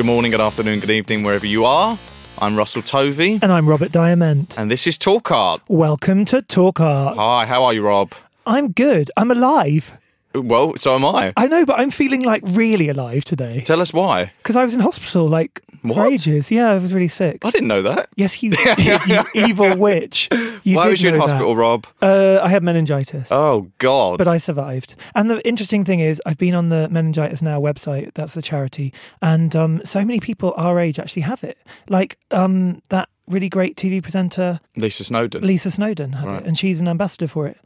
Good morning, good afternoon, good evening, wherever you are. I'm Russell Tovey, And I'm Robert Diamond. and this is Talk Art. Welcome to Talk Art. Hi, how are you, Rob? I'm good. I'm alive. Well, so am I. I know, but I'm feeling like really alive today Tell us why. because I was in hospital like for What? ages. Yeah, I was really sick. I didn't know that. Yes, you did, you evil witch. You why did was you in know that. hospital, Rob? Uh, I had meningitis. Oh, God. But I survived. And the interesting thing is, I've been on the Meningitis Now website. That's the charity, and um, so many people our age actually have it. Like um, that really great TV presenter Lisa Snowdon. Lisa Snowdon had Right. it, and she's an ambassador for it.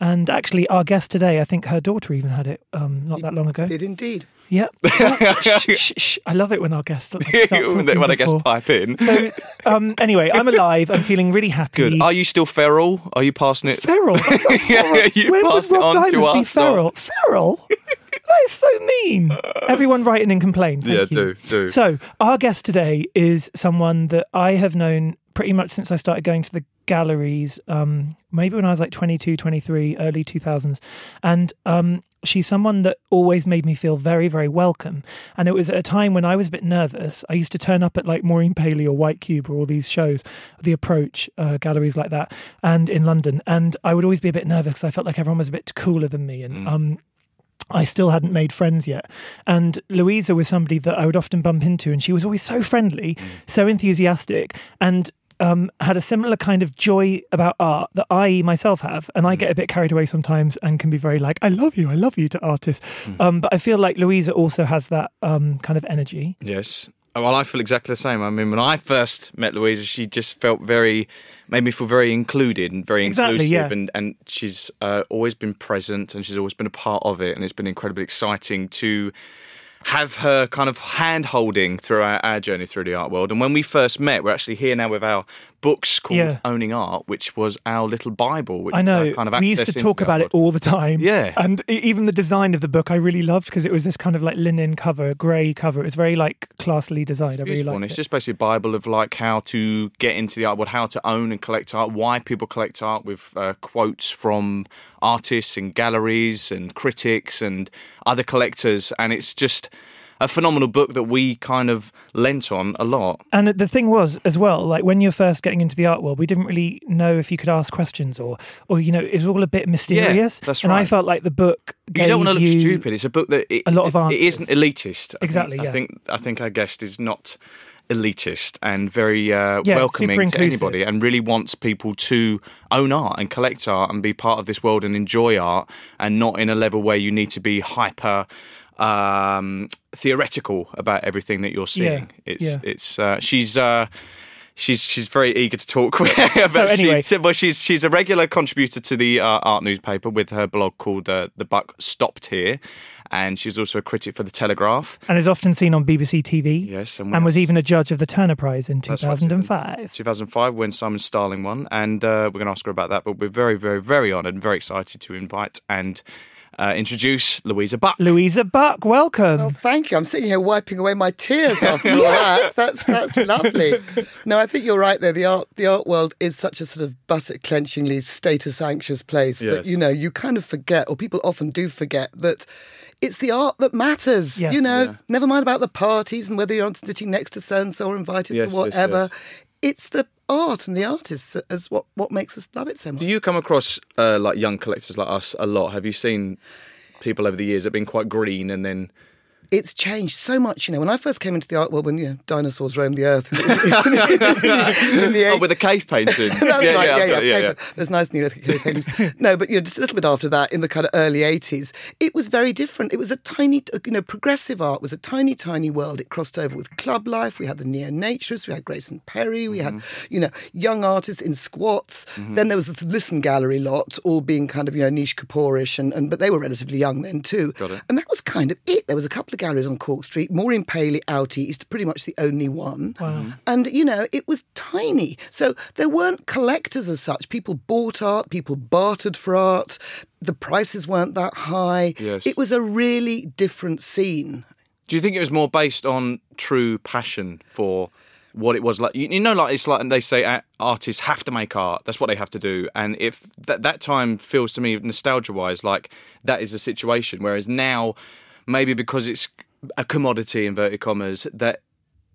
And actually, our guest today, I think her daughter even had it um, not that long ago. Did indeed. Yep. Oh, shh, shh, shh. I love it when our guests start when talking I guess pipe in. So, um, anyway, I'm alive. I'm feeling really happy. Good. Are you still feral? Are you passing it? feral? That's not Yeah, horrible. you When would passed it on to Diamond be us, or- feral? That is so mean. Everyone write in and complain. Thank Yeah, you. do, do. So, our guest today is someone that I have known pretty much since I started going to the galleries, um, maybe when I was like 22, 23, early 2000s. And um, she's someone that always made me feel very, very welcome. And it was at a time when I was a bit nervous. I used to turn up at like Maureen Paley or White Cube or all these shows, The Approach, uh, galleries like that, and in London. And I would always be a bit nervous because I felt like everyone was a bit cooler than me. And um, I still hadn't made friends yet. And Louisa was somebody that I would often bump into, and she was always so friendly, so enthusiastic, and um, had a similar kind of joy about art that I myself have. And I get a bit carried away sometimes and can be very like, I love you, I love you to artists. Um, but I feel like Louisa also has that um, kind of energy. Yes. Well, I feel exactly the same. I mean, when I first met Louisa, she just felt very, made me feel very included and very Exactly, inclusive. yeah. And, and she's uh, always been present and she's always been a part of it. And it's been incredibly exciting to have her kind of hand holding through our, our journey through the art world. And when we first met, we're actually here now with our books called Yeah. Owning Art, which was our little Bible. Which I know. kind of we used to talk about it all the time. Yeah. And even the design of the book I really loved because it was this kind of like linen cover, grey cover. It was very like classily designed. I really liked it's it. just basically a Bible of like how to get into the art world, how to own and collect art, why people collect art, with uh, quotes from artists and galleries and critics and other collectors, and it's just a phenomenal book that we kind of lent on a lot. And the thing was, as well, like when you're first getting into the art world, we didn't really know if you could ask questions or, or you know, it was all a bit mysterious. Yeah, that's right. And I felt like the book. You don't want to look stupid. It's a book that it, a lot of it- it answers. isn't elitist. I think- Exactly, I think I think our guest is not elitist and very uh, Yeah, welcoming to anybody, and really wants people to own art and collect art and be part of this world and enjoy art, and not in a level where you need to be hyper. Um, theoretical about everything that you're seeing. It's yeah. it's uh, she's uh, she's she's very eager to talk. about So anyway- she's, well, she's she's a regular contributor to the uh, art newspaper with her blog called uh, "The Buck Stopped Here," and she's also a critic for the Telegraph. And is often seen on BBC TV. Yes, And was even a judge of the Turner Prize in 2005. 2005 when Simon Starling won, and uh, we're going to ask her about that. But we're very, very, very honoured and very excited to invite and uh, introduce Louisa Buck. Louisa Buck, welcome. Oh, thank you. I'm sitting here wiping away my tears after all that. That's that's lovely. No, I think you're right there. The art the art world is such a sort of butter clenchingly status anxious place Yes. that you know you kind of forget, or people often do forget that. It's the art that matters, Yes. you know. Yeah. Never mind about the parties and whether you're sitting next to so and so or invited Yes, to yes, whatever. yes. it's the art and the artists as what what makes us love it so much. Do you come across uh, like young collectors like us a lot? Have you seen people over the years that have been quite green and then it's changed so much. You know, when I first came into the art world, when you know dinosaurs roamed the earth in the, in the oh with the cave paintings? That's right. Yeah, yeah, okay, yeah, yeah. There's nice Neolithic cave paintings. no, but you know, just a little bit after that, in the kind of early '80s, it was very different. It was a tiny, you know, progressive art was a tiny, tiny world. It crossed over with club life. We had the neo naturists. We had Grayson Perry. We had, mm-hmm. you know, young artists in squats. Mm-hmm. Then there was the Lisson Gallery lot, all being kind of you know Anish Kapoorish, and, and but they were relatively young then too. Got it. And that was kind of it. There was a couple of galleries on Cork Street. Maureen Paley out is pretty much the only one. Mm-hmm. And you know, it was tiny. So there weren't collectors as such. People bought art, people bartered for art. The prices weren't that high. Yes. It was a really different scene. Do you think it was more based on true passion for what it was like? You, you know, like it's like and they say artists have to make art. That's what they have to do. And if that that time feels to me nostalgia wise like that is a situation, whereas now maybe because it's a commodity inverted commas that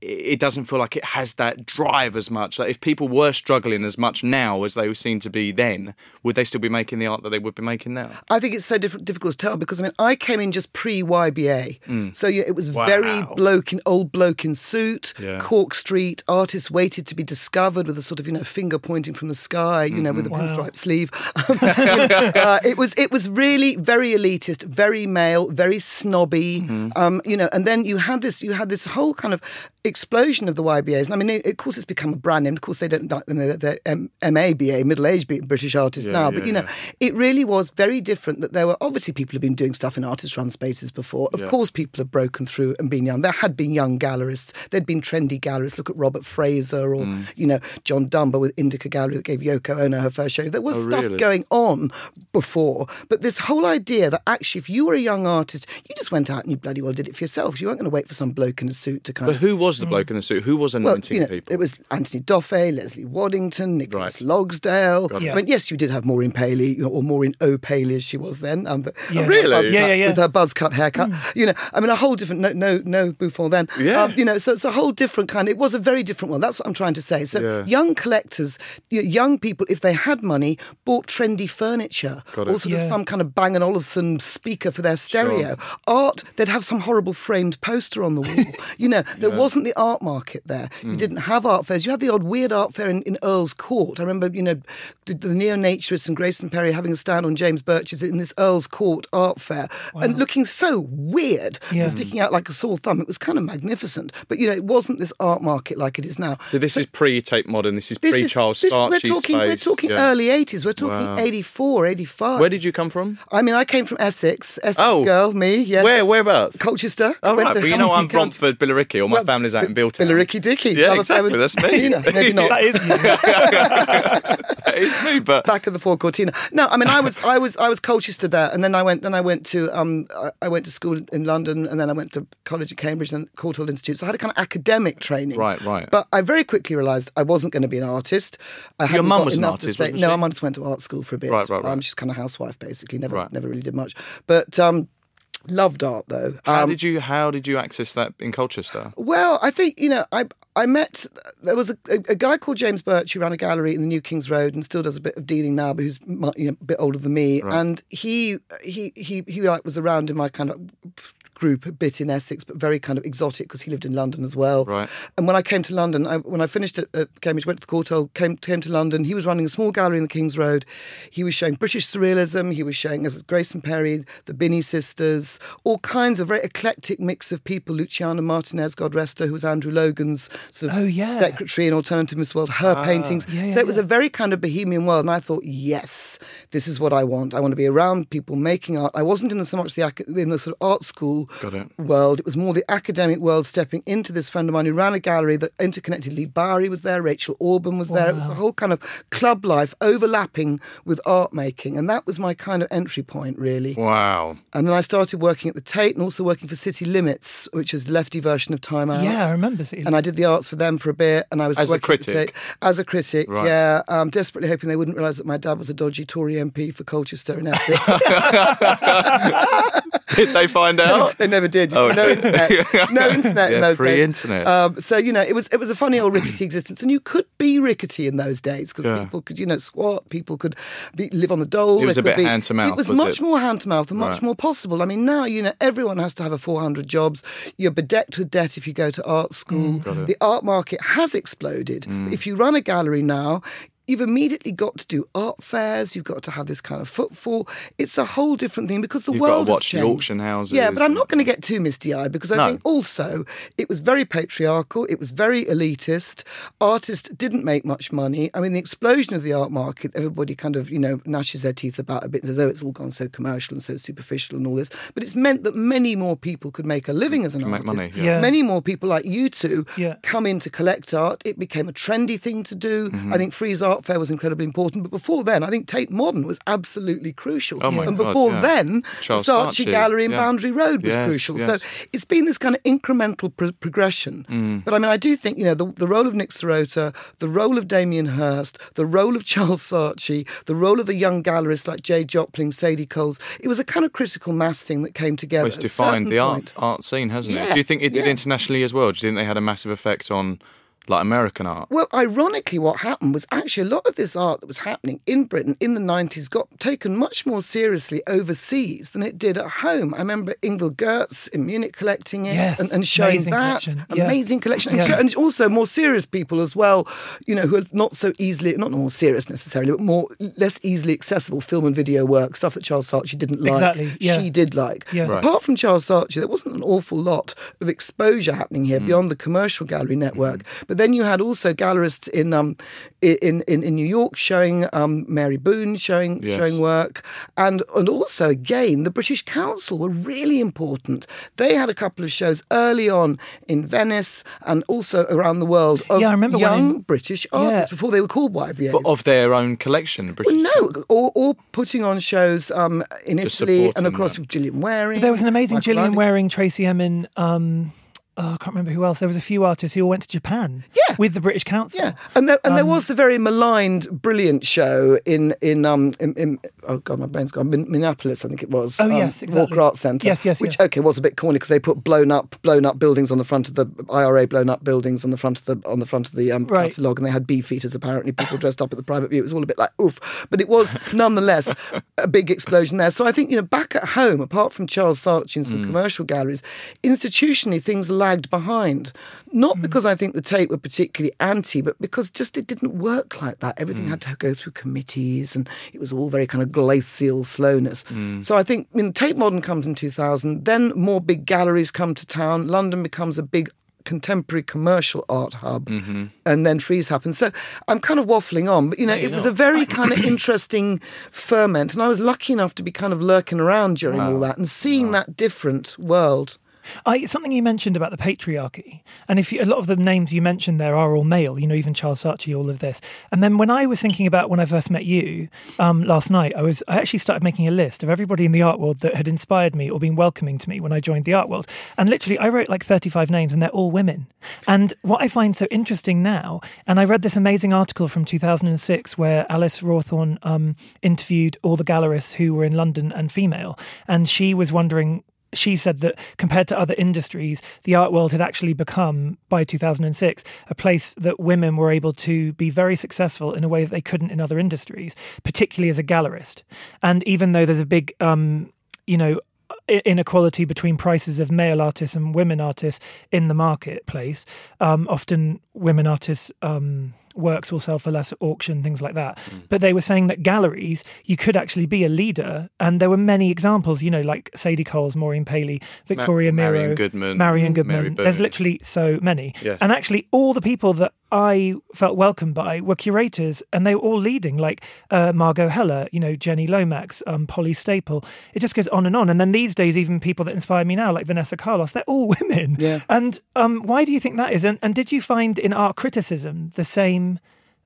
it doesn't feel like it has that drive as much. Like if people were struggling as much now as they seem to be then, would they still be making the art that they would be making now? I think it's so diff- difficult to tell because I mean I came in just pre YBA, so yeah, it was very bloke in old bloke in suit, Yeah. Cork Street. Artists waited to be discovered with a sort of you know finger pointing from the sky, you know, with a pinstripe sleeve. uh, it was it was really very elitist, very male, very snobby, um, you know. And then you had this you had this whole kind of explosion of the YBAs. I mean, it, of course, it's become a brand name. Of course, they don't know, they're M- MABA, middle aged British artists now. But yeah, you know, yeah. it really was very different. That there were obviously people who've been doing stuff in artist run spaces before. Of Yeah. course, people have broken through and been young. There had been young gallerists. There'd been trendy gallerists. Look at Robert Fraser or Mm. you know John Dunbar with Indica Gallery that gave Yoko Ono her first show. There was Oh, stuff really? going on before, but this whole idea that actually, if you were a young artist, you just went out and you bloody well did it for yourself. You weren't going to wait for some bloke in a suit to kind But of who was the bloke in the suit? Who was well, anointing you know, people? it was Anthony d'Offay, Leslie Waddington, Nicholas Right. Logsdail. it. I mean, yes, you did have Maureen Paley, you know, or Maureen O'Paley as she was then. Um, but Yeah. with her Really? buzz Yeah, cut- yeah, yeah. With her buzz cut haircut. You know, I mean, a whole different, no, no, no Buffon then. Yeah. Um, you know, so it's a whole different kind. It was a very different one. That's what I'm trying to say. So Yeah. young collectors, you know, young people, if they had money, bought trendy furniture Got it. or sort of Yeah. some kind of Bang & Olufsen speaker for their stereo. Art, they'd have some horrible framed poster on the wall. you know, there wasn't the art market there. You Mm. didn't have art fairs. You had the odd weird art fair in, in Earl's Court. I remember, you know, the, the neo-naturists and Grayson Perry having a stand on James Birch's in this Earl's Court art fair and looking so weird Yeah. and sticking out like a sore thumb. It was kind of magnificent. But, you know, it wasn't this art market like it is now. so this is pre-Tate Modern. This is pre-Charles this- Saatchi We're talking, we're talking Yeah. early 80s. We're talking Wow. 84, 85. Where did you come from? I mean, I came from Essex. Essex Oh. girl, me, yes. Where? Whereabouts? Colchester. Oh right, but you know I'm County. for Billericay. All my Well, family's out in Billtown. Billericay Dicky. Yeah, exactly. That's me. Maybe not. That is you. That is me, but back of the Ford Cortina. No, I mean, I was, I was, I was Colchester there, and then I went, then I went to, um, I- went to school in London, and then I went to college at Cambridge and Courtauld Institute. So I had a kind of academic training. Right, right. But I very quickly realised I wasn't going to be an artist. I Your mum was an artist, wasn't No, my mum just went to art school for a bit. Right, right, right. Um, she's kind of housewife basically. Never, Right. never really did much. But um, loved art though. how Um, did you how did you access that in Colchester? Well, I think you know, I I met there was a, a, guy called James Birch who ran a gallery in the New Kings Road and still does a bit of dealing now, but who's you know, a bit older than me. And he he he he like was around in my kind of group a bit in Essex, but very kind of exotic because he lived in London as well. Right. And when I came to London, I, when I finished at, at Cambridge, went to the Courtauld, came came to London. He was running a small gallery in the Kings Road. He was showing British surrealism. He was showing as Grayson Perry, the Binnie sisters, all kinds of very eclectic mix of people. Luciana Martinez, God rest her, who was Andrew Logan's sort of Oh, yeah. secretary in Alternative Miss World. Her ah. paintings. Yeah, yeah, so it was yeah. a very kind of bohemian world, and I thought, yes, this is what I want. I want to be around people making art. I wasn't in the, so much the in the sort of art school Got it. world. It was more the academic world stepping into this friend of mine who ran a gallery that interconnected. Leigh Bowery was there, Rachel Auburn was there. It was the whole kind of club life overlapping with art making. And that was my kind of entry point, really. Wow. And then I started working at the Tate and also working for City Limits, which is the lefty version of Time Out. Yeah, I remember seeing And I did the arts for them for a bit, and I was As a working at the critic? Tate- as a critic, Right. yeah, um, desperately hoping they wouldn't realise that my dad was a dodgy Tory MP for Colchester in Essex. Did they find out? they never did. Oh, no internet. No internet Yeah, in those days. pre-internet. Um, so you know, it was it was a funny old rickety existence, and you could be rickety in those days because Yeah. people could you know squat, people could be, live on the dole. It was a bit be- hand to mouth, It was, was much it? more hand to mouth and much Right. more possible. I mean, now you know everyone has to have a four hundred jobs. You're bedecked with debt if you go to art school. Mm. the art market has exploded. But if you run a gallery now. You've immediately got to do art fairs. You've got to have this kind of footfall. It's a whole different thing because the You've got to world has watch the auction houses Yeah, but I'm not going to get too misty eyed because I No. think also it was very patriarchal. It was very elitist. Artists didn't make much money. I mean, the explosion of the art market, everybody kind of, you know, gnashes their teeth about a bit as though it's all gone so commercial and so superficial and all this. But it's meant that many more people could make a living as an Can make artist. money, yeah. Yeah. Many more people like you two Yeah. come in to collect art. It became a trendy thing to do. Mm-hmm. I think Frieze Art Fair was incredibly important. But before then, I think Tate Modern was absolutely crucial. Oh my and God, before yeah. then, Charles Saatchi Saatchi, Gallery in yeah. Boundary Road was Yes, crucial. yes. So it's been this kind of incremental pro- progression. Mm. But I mean, I do think, you know, the, the role of Nick Serota, the role of Damien Hirst, the role of Charles Saatchi, the role of the young gallerists like Jay Jopling, Sadie Coles, it was a kind of critical mass thing that came together. It's defined the art point. art scene, hasn't it? Do you think it did yeah. internationally as well? Do you think they had a massive effect on like American art? Well, ironically, what happened was actually a lot of this art that was happening in Britain in the 90s got taken much more seriously overseas than it did at home. I remember Ingvild Goetz in Munich collecting it Yes, and, and showing amazing that. collection, yeah. Amazing collection. And, Yeah. and also more serious people as well, you know, who are not so easily, not more serious necessarily, but more less easily accessible film and video work, stuff that Charles Saatchi didn't like. Exactly, yeah. She did like. Yeah. Right. Apart from Charles Saatchi, there wasn't an awful lot of exposure happening here Mm. beyond the commercial gallery network. But then you had also gallerists in um, in, in in New York showing um, Mary Boone showing Yes. showing work, and and also again the British Council were really important. They had a couple of shows early on in Venice and also around the world of Yeah, I remember one young in- British Yeah. artists before they were called YBAs. But of their own collection, British. Well, no, or, or putting on shows um, in Just Italy and supporting across that. with Gillian Wearing. There was an amazing Michael Gillian Landy. Wearing, Tracey Emin. Um, oh, I can't remember who else. There was a few artists who all went to Japan. Yeah. with the British Council. Yeah, and there, and there Um, was the very maligned, brilliant show in in um in, in oh god, my brain's gone. Min- Minneapolis, I think it was. Oh, um, yes, exactly. Walker Arts Centre. Yes, yes, Which yes. okay was a bit corny because they put blown up blown up buildings on the front of the IRA blown up buildings on the front of the on the front of the um, Right. catalogue, and they had beef eaters. Apparently, people dressed up at the private view. It was all a bit like oof, but it was nonetheless a big explosion there. So I think you know back at home, apart from Charles Saatchi and Mm. commercial galleries, institutionally things lagged behind. Not Mm. because I think the Tate were particularly anti, but because just it didn't work like that. Everything Mm. had to go through committees, and it was all very kind of glacial slowness. Mm. So I think I mean, Tate Modern comes in 2000, then more big galleries come to town. London becomes a big contemporary commercial art hub Mm-hmm. and then Frieze happens so i'm kind of waffling on but you know it was a very kind of interesting ferment and i was lucky enough to be kind of lurking around during all that and seeing that different world I, something you mentioned about the patriarchy, and if you, a lot of the names you mentioned there are all male, you know, even Charles Saatchi, all of this. And then when I was thinking about when I first met you um, last night, I was I actually started making a list of everybody in the art world that had inspired me or been welcoming to me when I joined the art world. And literally, I wrote like 35 names, and they're all women. And what I find so interesting now, and I read this amazing article from 2006 where Alice Rawsthorn um, interviewed all the gallerists who were in London and female, and she was wondering she said that compared to other industries, the art world had actually become, by 2006, a place that women were able to be very successful in a way that they couldn't in other industries, particularly as a gallerist. And even though there's a big, um, you know, inequality between prices of male artists and women artists in the marketplace, um, often women artists. Um, works will sell for less at auction, things like that. But they were saying that galleries, you could actually be a leader. And there were many examples, you know, like Sadie Coles, Maureen Paley, Victoria Miro, Marian Goodman, Marian Goodman. There's literally so many. Yes. And actually, all the people that I felt welcomed by were curators, and they were all leading, like uh, Margot Heller, you know, Jenny Lomax, um, Polly Staple. It just goes on and on. And then these days, even people that inspire me now, like Vanessa Carlos, they're all women. Yeah. And um, why do you think that is? And, and did you find in art criticism the same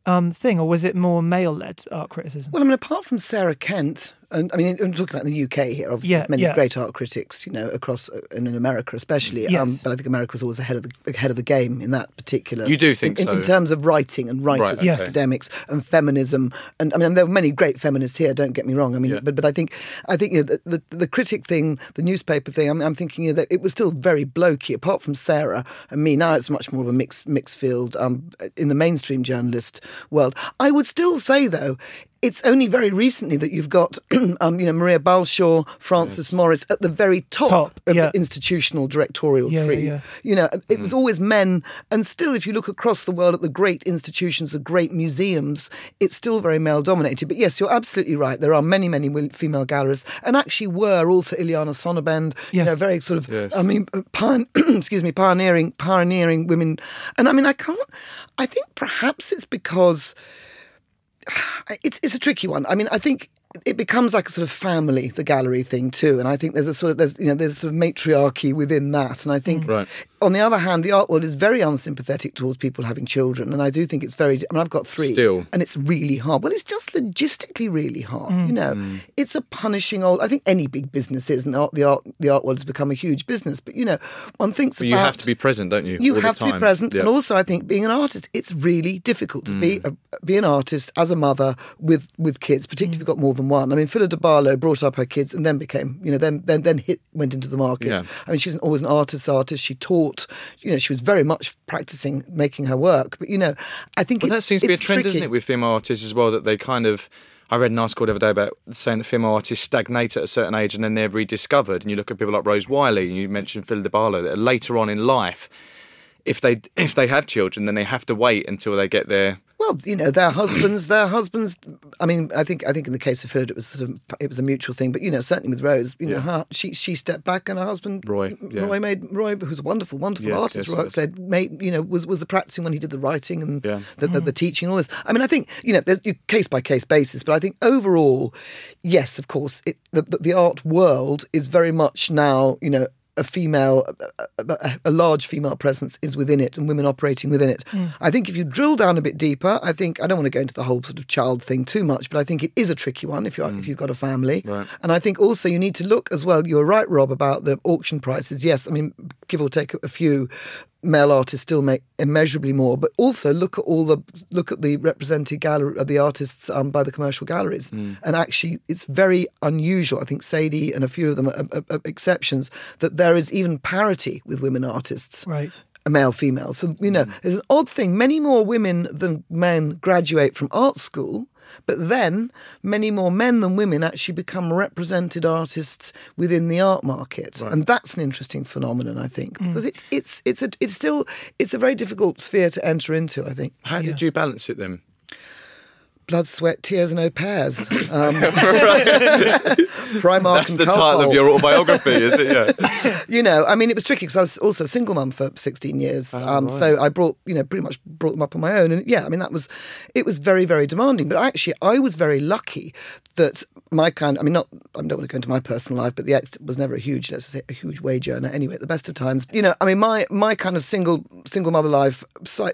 um, thing, or was it more male-led art criticism? Well, I mean, apart from Sarah Kent, And I mean, I'm talking about the UK here. Obviously, Yeah, many yeah. great art critics, you know, across uh, and in America especially. Um, Yes. but I think America was always ahead of the ahead of the game in that particular. You do think in, in, in terms of writing and writers, Right, and academics, and feminism. And I mean, there were many great feminists here. Don't get me wrong. I mean, Yeah. but but I think I think you know, the, the the critic thing, the newspaper thing. I'm, I'm thinking you know, that it was still very blokey. Apart from Sarah and me, now it's much more of a mixed mixed field um, in the mainstream journalist world. I would still say though. It's only very recently that you've got, um, you know, Maria Balshaw, Frances Morris at the very top, Top, of yeah. the institutional directorial Yeah, tree. yeah. You know, it was always men, and still, if you look across the world at the great institutions, the great museums, it's still very male dominated. But yes, you're absolutely right. There are many, many female galleries, and actually were also Ileana Sonnabend. You know, very sort of, Yes. I mean, uh, pion- excuse me, pioneering, pioneering women. And I mean, I can't. I think perhaps it's because it's it's a tricky one. I mean, I think it becomes like a sort of family, the gallery thing too. And I think there's a sort of there's you know there's sort of matriarchy within that. And I think mm. Right. On the other hand, the art world is very unsympathetic towards people having children. And I do think it's very. I mean, I've got three, Still. and it's really hard. Well, it's just logistically really hard. Mm. You know, it's a punishing old. I think any big business is, and art, the art the art world has become a huge business. But you know, one thinks But about you have to be present, don't you? you the have to be present, Yeah. and also I think being an artist, it's really difficult to be Mm. a, be an artist as a mother with with kids, particularly if you've got more than one. I mean, Phyllida Barlow brought up her kids and then became, you know, then then then hit went into the market. Yeah. I mean, she's always an artist artist. She taught, you know, she was very much practicing making her work. But you know, I think it's, that seems to be a trend, tricky. isn't it, with female artists as well? That they kind of. I read an article the other day about saying that female artists stagnate at a certain age and then they're rediscovered. And you look at people like Rose Wylie, and you mentioned Phil Barlow, that later on in life, if they if they have children, then they have to wait until they get their Well, you know, their husbands, their husbands. I mean, I think I think in the case of Phyllida, it was sort of it was a mutual thing. But you know, certainly with Rose, you know, her, she she stepped back, and her husband Roy, yeah. Roy made Roy, who's a wonderful, wonderful Yes, artist. yes, Roy yes. said, made you know, was was the practicing when he did the writing and Yeah. the, the, the mm. teaching, all this. I mean, I think you know, there's you, case by case basis, but I think overall, yes, of course, it, the, the the art world is very much now, you know. A female, a, a, a large female presence is within it, and women operating within it. Hmm. I think if you drill down a bit deeper, I think I don't want to go into the whole sort of child thing too much, but I think it is a tricky one if you are hmm. if you've got a family. Right. And I think also you need to look as well. You were right, Rob, about the auction prices. Yes, I mean, give or take a few, male artists still make immeasurably more. But also look at all the look at the represented gallery of the artists um, by the commercial galleries. And actually, it's very unusual. I think Sadie and a few of them are, are, are exceptions that there is even parity with women artists Right. A male female. So, you know, mm. there's an odd thing. Many more women than men graduate from art school, but then many more men than women actually become represented artists within the art market. And that's an interesting phenomenon, I think, mm. because it's it's it's a it's still it's a very difficult sphere to enter into, I think. How did you balance it then? Blood, sweat, tears, and au pairs. Um, Primark That's the title of your autobiography, is it? Yeah. you know, I mean, it was tricky because I was also a single mum for 16 years. um, So I brought, you know, pretty much brought them up on my own. And yeah, I mean, that was, it was very, very demanding. But actually, I was very lucky that my kind, I mean, not, I don't want to go into my personal life, but the ex was never a huge, let's say, a huge wage earner anyway, at the best of times. You know, I mean, my, my kind of single, single mother life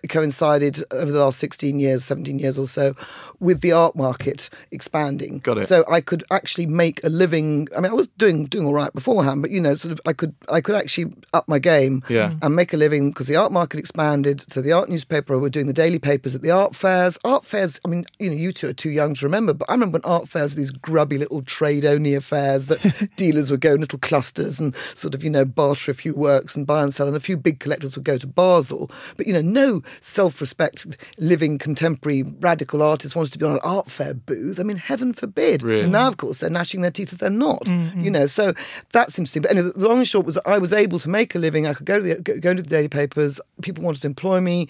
coincided over the last 16 years, 17 years or so with the art market expanding. Got it. So I could actually make a living. I mean, I was doing doing all right beforehand, but you know, sort of, I could I could actually up my game Yeah. Mm. and make a living because the art market expanded. So the art newspaper were doing the daily papers at the art fairs. Art fairs. I mean, you know, you two are too young to remember, but I remember when art fairs were these grubby little trade only affairs that dealers would go in little clusters and sort of you know barter a few works and buy and sell, and a few big collectors would go to Basel. But you know, no self-respect, living contemporary radical artist wanted to be on an art fair booth. I mean, heaven forbid. Really? And now, of course, they're gnashing their teeth if they're not. You mm-hmm. know, so that's interesting. But anyway, the long and short was that I was able to make a living. I could go to the, go, go into the daily papers. People wanted to employ me.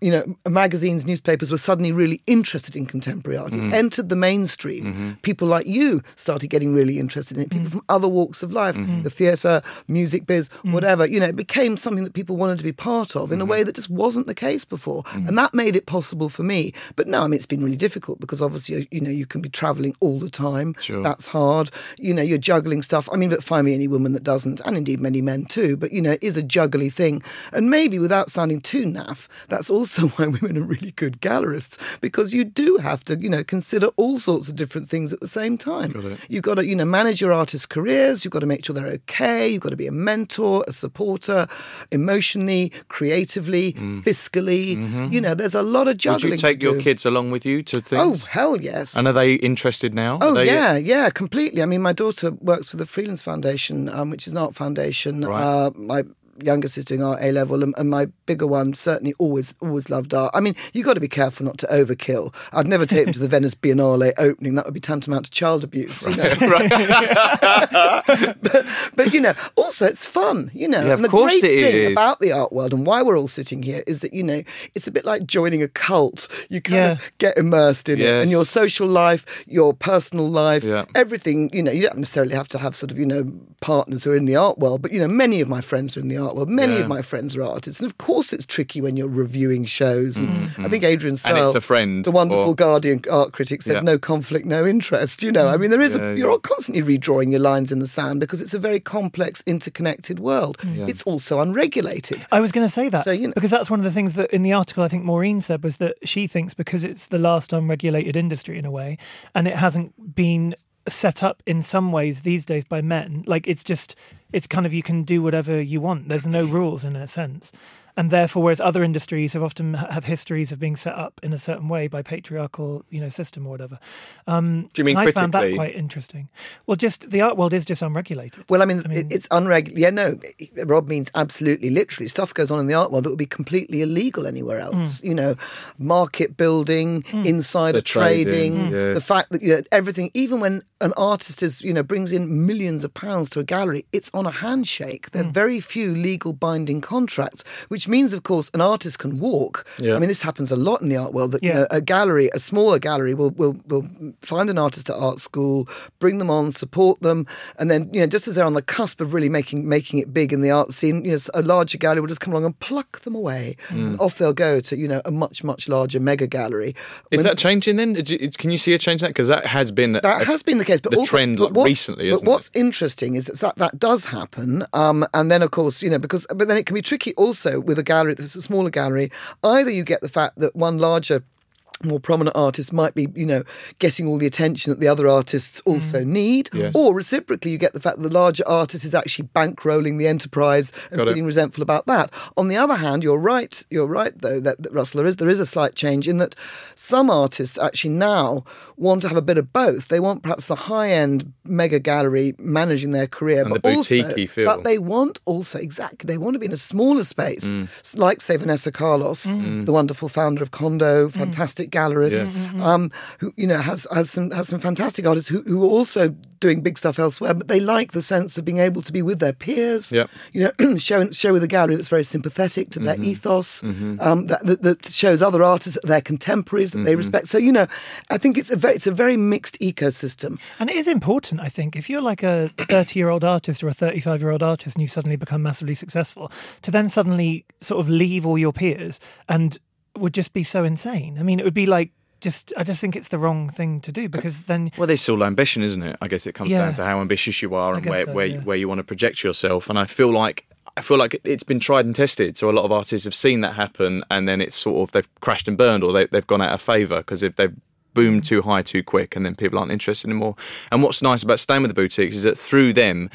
You know, magazines, newspapers were suddenly really interested in contemporary art. It mm-hmm. entered the mainstream. Mm-hmm. People like you started getting really interested in it. People mm. from other walks of life, the theatre, music biz, mm. whatever. You know, it became something that people wanted to be part of in a way that just wasn't the case before. Mm. And that made it possible for me. But no, I mean, it's been really difficult difficult because obviously you know you can be travelling all the time. Sure. That's hard. You know, you're juggling stuff. I mean, but find me any woman that doesn't, and indeed many men too. But you know, it is a juggly thing, and maybe without sounding too naff, that's also why women are really good gallerists because you do have to you know consider all sorts of different things at the same time. You've got to you know manage your artists' careers. You've got to make sure they're okay. You've got to be a mentor, a supporter, emotionally, creatively, mm. fiscally. Mm-hmm. You know, there's a lot of Would juggling. you take your do. kids along with you to Oh things? hell yes! and are they interested now? Oh yeah, yeah, completely. I mean, my daughter works for the Freelands Foundation, um, which is an art foundation. Right. Uh, my youngest is doing art A level, and, and my bigger one certainly always always loved art. I mean, you have got to be careful not to overkill. I'd never take them to the Venice Biennale opening; that would be tantamount to child abuse. You know? but, but you know, also it's fun. You know, Yeah, of and the course great it thing is. about the art world and why we're all sitting here is that you know it's a bit like joining a cult. You kind Yeah. of get immersed in it, and your social life, your personal life, Yeah. everything. You know, you don't necessarily have to have sort of you know partners who are in the art world, but you know, many of my friends are in the art world. Many Yeah. of my friends are artists, and of course, it's tricky when you're reviewing shows. And I think Adrian Mm-hmm. And Searle, it's a friend the wonderful or- Guardian art critic, said Yeah. no conflict, no interest. You know, I mean, there is Yeah, a, yeah. you're constantly redrawing your lines in the sand because it's a very complex, interconnected world. It's also unregulated. I was going to say that So, you know- because that's one of the things that in the article I think Maureen said was that she thinks because it's the last unregulated industry in a way, and it hasn't been set up in some ways these days by men. Like it's just it's kind of you can do whatever you want. There's no rules in a sense. And therefore, whereas other industries have often have histories of being set up in a certain way by patriarchal, you know, system or whatever. Um, Do you mean and I found that quite interesting. Well, just the art world is just unregulated. Well, I mean, I mean- it's unregulated. Yeah, no, Rob means absolutely, literally. Stuff goes on in the art world that would be completely illegal anywhere else. You know, market building, insider The trading, trading, Mm. the fact that you know everything. Even when an artist is, you know, brings in millions of pounds to a gallery, it's on a handshake. There are very few legal binding contracts, which means, of course, an artist can walk. Yeah. I mean, this happens a lot in the art world. That you know, a gallery, a smaller gallery, will will will find an artist at art school, bring them on, support them, and then you know, just as they're on the cusp of really making making it big in the art scene, you know, a larger gallery will just come along and pluck them away, and off they'll go to you know a much much larger mega gallery. Is When- that changing then? You- Can you see a change in that? Because that has been that a- has been the case, but the also- trend but like, what's- recently. But Isn't what's it? interesting is that that does happen, um, and then of course you know because but then it can be tricky also with a gallery that's a smaller gallery. Either you get the fact that one larger. More prominent artists might be, you know, getting all the attention that the other artists also mm. need, Yes. or reciprocally, you get the fact that the larger artist is actually bankrolling the enterprise and Got it. feeling resentful about that. On the other hand, you're right. You're right, though, that, that Russell, there is there is a slight change in that some artists actually now want to have a bit of both. They want perhaps the high end mega gallery managing their career, And but the also, feel. but they want also exactly they want to be in a smaller space, Mm. Like say Vanessa Carlos, mm. the wonderful founder of Condo, mm. fantastic gallerist, Yeah. Mm-hmm. um, who you know has has some has some fantastic artists who who are also doing big stuff elsewhere, but they like the sense of being able to be with their peers. Yep. You know, show show with a gallery that's very sympathetic to Mm-hmm. their ethos, um, that, that, that shows other artists, their contemporaries that they Mm-hmm. respect. So you know, I think it's a very it's a very mixed ecosystem. And it is important, I think, if you're like a 30 year old artist or a 35 year old artist and you suddenly become massively successful, to then suddenly sort of leave all your peers and would just be so insane. I mean, it would be like just, I just think it's the wrong thing to do because then, Well, there's still ambition, isn't it? I guess it comes Yeah. down to how ambitious you are and where so, where, yeah. where you want to project yourself. And I feel like I feel like it's been tried and tested. So a lot of artists have seen that happen, and then it's sort of they've crashed and burned, or they, they've gone out of favour because if they've boomed too high too quick, and then people aren't interested anymore. And what's nice about staying with the boutiques is that through them.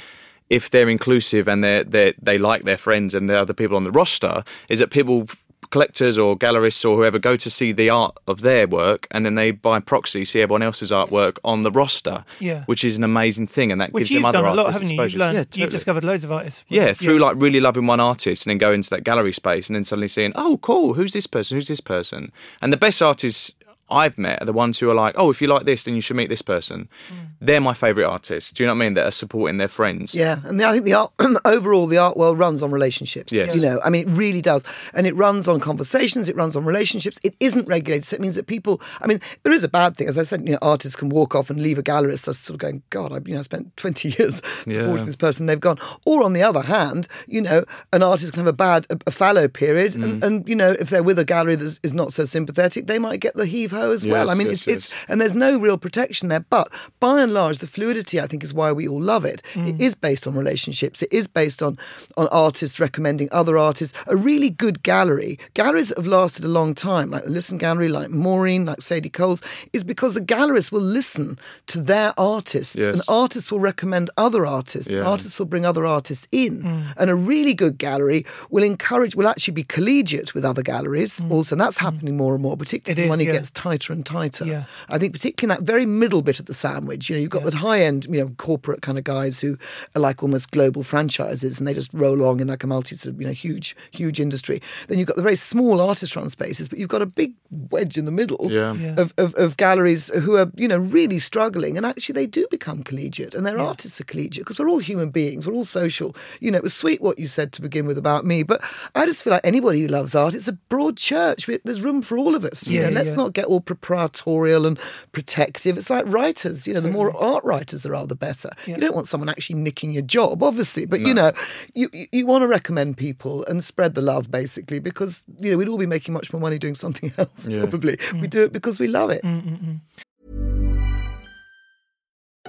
If they're inclusive and they they they like their friends and the other people on the roster, is that people collectors or gallerists or whoever go to see the art of their work and then they by proxy see everyone else's artwork on the roster Yeah. which is an amazing thing and that which gives them other done a lot, artists haven't you? You've learned, yeah, you've discovered loads of artists. yeah through like really loving one artist and then go into that gallery space and then suddenly seeing oh cool who's this person who's this person and the best artists I've met are the ones who are like, oh, if you like this, then you should meet this person. Mm. They're my favourite artists. Do you know what I mean? That are supporting their friends. Yeah, and the, I think the art, overall the art world runs on relationships. Yes. you know, I mean, it really does, and it runs on conversations. It runs on relationships. It isn't regulated, so it means that people. I mean, there is a bad thing, as I said. You know, artists can walk off and leave a gallery. That's sort of going, God, I you know, I spent twenty years supporting Yeah. this person. They've gone. Or on the other hand, you know, an artist can have a bad, a, a fallow period, Mm. and, and you know, if they're with a gallery that is not so sympathetic, they might get the heave ho co as well. Yes, I mean, yes, it's, it's and there's no real protection there. But by and large, the fluidity I think is why we all love it. It mm. is based on relationships. It is based on on artists recommending other artists. A really good gallery, galleries that have lasted a long time, like the Lisson Gallery, like Maureen, like Sadie Coles, is because the gallerists will listen to their artists, Yes. and artists will recommend other artists. Yeah. Artists will bring other artists in, mm. and a really good gallery will encourage, will actually be collegiate with other galleries mm. also, and that's happening more and more, particularly It as is, money yeah. gets tighter and tighter. Yeah. I think particularly in that very middle bit of the sandwich, you know, you've got the high end, you know, corporate kind of guys who are like almost global franchises and they just roll along in like a multi, sort of, you know, huge, huge industry. Then you've got the very small artist run spaces, but you've got a big wedge in the middle Yeah. Yeah. of, of, of galleries who are, you know, really struggling. And actually they do become collegiate and their artists are collegiate because we're all human beings, we're all social. You know, it was sweet what you said to begin with about me, but I just feel like anybody who loves art, it's a broad church. We, there's room for all of us. You Yeah, know, let's yeah. not get all proprietorial and protective. It's like writers, you know, the more art writers there are, the better. Yeah. You don't want someone actually nicking your job, obviously, but you know, you, you, you want to recommend people and spread the love basically because, you know, we'd all be making much more money doing something else, Yeah. probably. Mm. We do it because we love it. Mm, mm,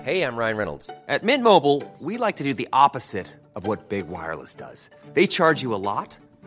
hey, I'm Ryan Reynolds. At Mint Mobile, we like to do the opposite of what Big Wireless does. They charge you a lot,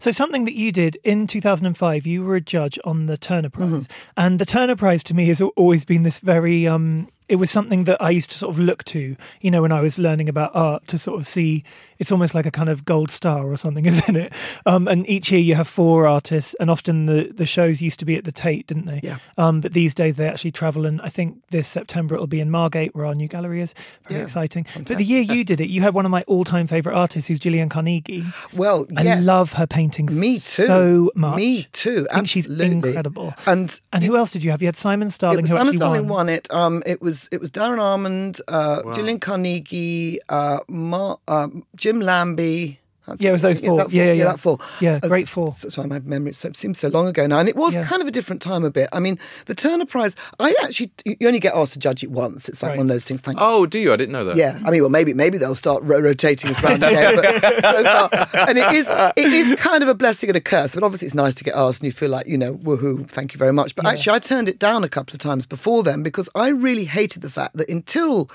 So something that you did in 2005, you were a judge on the Turner Prize, Mm-hmm. and the Turner Prize to me has always been this very. Um, it was something that I used to sort of look to, you know, when I was learning about art to sort of see. It's almost like a kind of gold star or something, isn't it? Um, and each year you have four artists, and often the the shows used to be at the Tate, didn't they? Yeah. Um, but these days they actually travel, and I think this September it'll be in Margate, where our new gallery is. Very Yeah, exciting. But the year you did it, you had one of my all-time favorite artists, who's Gillian Carnegie. Well, yeah. I love her paintings. Me too. So much. Me too. I think she's incredible. And And who else did you have? You had Simon Starling, it was who Simon actually Starling won. won it. Um, it was it was Darren Almond, uh, Gillian Carnegie, uh, Mar- um, Jim Lambie. That's- Yeah, it was those I think four. Yeah, yeah, yeah. that four. Yeah, That's- great four. That's why my memory so, seems so long ago now, and it was Yeah. kind of a different time a bit. I mean, the Turner Prize. I actually you only get asked to judge it once. It's like Right. one of those things. Thank Oh, do you? I didn't know that. yeah, I mean, well, maybe maybe they'll start ro- rotating us around again. But so far, and it is it is kind of a blessing and a curse. But obviously, it's nice to get asked, and you feel like you know, woohoo, thank you very much. But actually, I turned it down a couple of times before then because I really hated the fact that until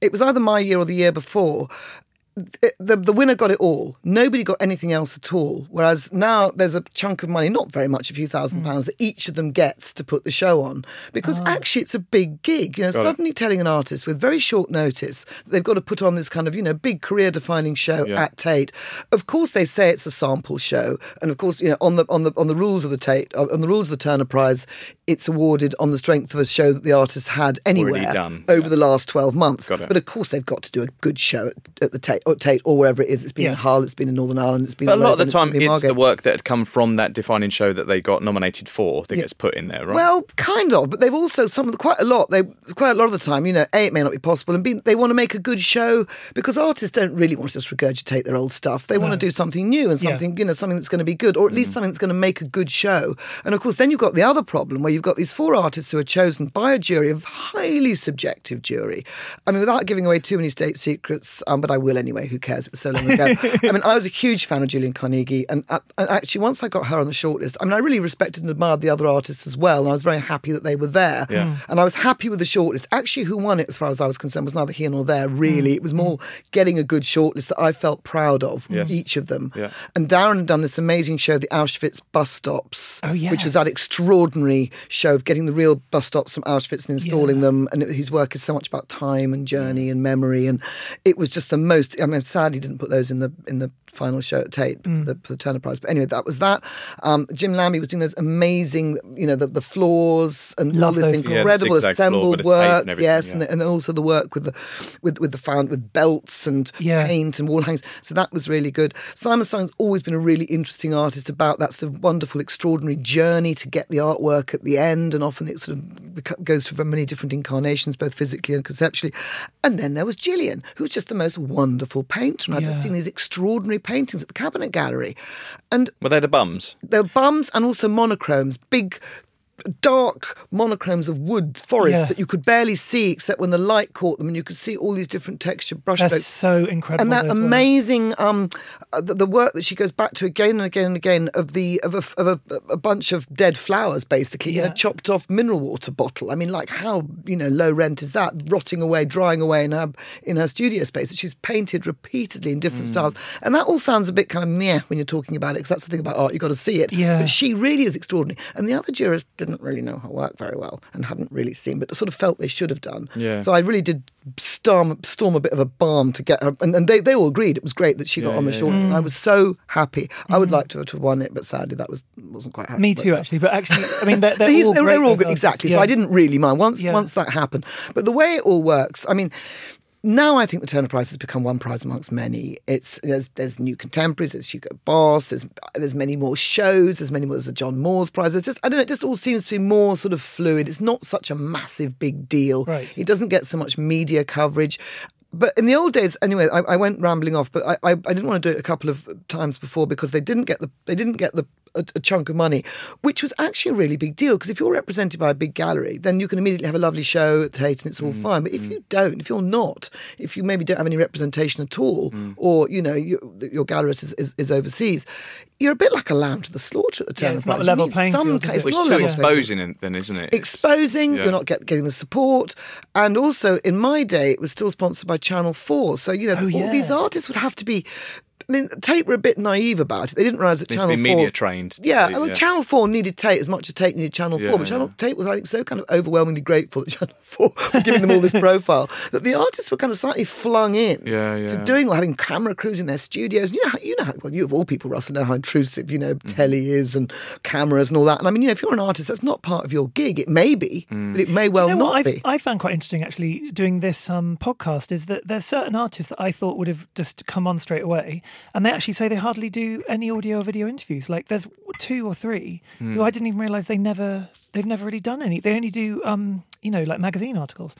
it was either my year or the year before. Th- The, the winner got it all. Nobody got anything else at all. Whereas now there's a chunk of money, not very much, a few thousand hmm. pounds, that each of them gets to put the show on. Because ah. actually, it's a big gig. You know, suddenly telling an artist with very short notice that they've got to put on this kind of, you know, big career defining show Yeah. at Tate. Of course, they say it's a sample show. And of course, you know, on the on the on the rules of the Tate, on the rules of the Turner Prize, it's awarded on the strength of a show that the artist had anywhere done, over yeah. the last 12 months. Got it. But of course, they've got to do a good show at, at the Tate or, Tate or wherever it is. It's been in Yes. Hull, it's been in Northern Ireland, it's been But a lot of the time, been in it's the work that had come from that defining show that they got nominated for that gets put in there, right? Well, kind of, but they've also some of the quite a lot. They quite a lot of the time, you know, a it may not be possible, and b they want to make a good show because artists don't really want to just regurgitate their old stuff. They want to do something new and Yeah. something, you know, something that's going to be good, or at Mm. least something that's going to make a good show. And of course, then you've got the other problem where you've got these four artists who are chosen by a jury, a highly subjective jury. I mean, without giving away too many state secrets, um, but I will anyway. Who cares? It was so long ago. I mean, I was a huge fan of Gillian Carnegie, and, uh, and actually, once I got her on the shortlist, I mean, I really respected and admired the other artists as well, and I was very happy that they were there. Yeah. And I was happy with the shortlist. Actually, who won it, as far as I was concerned, was neither here nor there. Really, it was more getting a good shortlist that I felt proud of. Yes. Each of them. Yeah. And Darren had done this amazing show, the Auschwitz bus stops, Oh, which was that extraordinary show of getting the real bus stops from Auschwitz and installing them. And his work is so much about time and journey and memory. And it was just the most. I mean, sadly, he didn't put those in the in the final show at Tate for, the, for the Turner Prize. But anyway, that was that. Um, Jim Lambie was doing those amazing, you know, the, the floors and Love all this those floors. Yeah, the incredible floor assembled with the tape work. and yes, yeah. and, and also the work with the with with the found with belts and Yeah. paint and wall hangings. So that was really good. Simon Stein's always been a really interesting artist about that sort of wonderful, extraordinary journey to get the artwork at the end, and often it sort of goes through many different incarnations, both physically and conceptually. And then there was Gillian, who was just the most wonderful painter, and I'd just seen these extraordinary paintings at the Cabinet Gallery, and Were they the bums? there were bums and also monochromes, big dark monochromes of wood forest Yeah. that you could barely see except when the light caught them and you could see all these different texture That's brushstrokes so incredible. and that amazing um uh, the, the work that she goes back to again and again and again of the of a, of a, a bunch of dead flowers basically in Yeah. a chopped off mineral water bottle i mean like how you know low rent is that rotting away drying away in her in her studio space that she's painted repeatedly in Mm. different styles and that all sounds a bit kind of meh when you're talking about it because that's the thing about art you've got to see it Yeah. but she really is extraordinary and the other jurists didn't really know her work very well and hadn't really seen but sort of felt they should have done Yeah. so I really did storm storm a bit of a balm to get her, and, and they, they all agreed it was great that she got on the shortlist. And I was so happy. I would mm. like to have won it, but sadly that was wasn't quite happening. Me too, actually. But actually, I mean, they're, they're all they great. were all good, artists. exactly. So I didn't really mind once Yeah. once that happened. But the way it all works, I mean. Now I think the Turner Prize has become one prize amongst many. It's there's, there's new contemporaries, there's Hugo Boss, there's there's many more shows, there's many more. There's a John Moores Prize. It's just I don't know. It just all seems to be more sort of fluid. It's not such a massive big deal. Right. It doesn't get so much media coverage. But in the old days, anyway, I, I went rambling off. But I, I, I didn't want to do it a couple of times before because they didn't get the they didn't get the a, a chunk of money, which was actually a really big deal. Because if you're represented by a big gallery, then you can immediately have a lovely show at Tate and it's all mm, fine. But if mm. you don't, if you're not, if you maybe don't have any representation at all, mm. or you know you, your gallerist is, is, is overseas, you're a bit like a lamb to the slaughter at the turn Yeah, Turner it's not a level playing some field, ca- is it's it? Not too level playing exposing, then, isn't it? Exposing. yeah. You're not get, getting the support, and also in my day, it was still sponsored by Channel Four. So you know, Oh, all these artists would have to be. I mean, Tate were a bit naive about it. They didn't realise that Needs to Channel be 4... media trained. Yeah, Yeah. well, Channel 4 needed Tate as much as Tate needed Channel 4. Yeah, but Channel yeah. Tate was, I think, so kind of overwhelmingly grateful that Channel 4 were giving them all this profile that the artists were kind of slightly flung in Yeah, to yeah. doing, having camera crews in their studios. You know, how, you know, how, well, you of all people, Russell, know how intrusive, you know, Mm-hmm. telly is and cameras and all that. And I mean, you know, if you're an artist, that's not part of your gig. It may be, Mm. but it may well you know not what be. I've, I found quite interesting actually doing this um, podcast is that there's certain artists that I thought would have just come on straight away, and they actually say they hardly do any audio or video interviews. Like there's two or three Hmm. who I didn't even realize they never they've never really done any. They only do um, you know like magazine articles,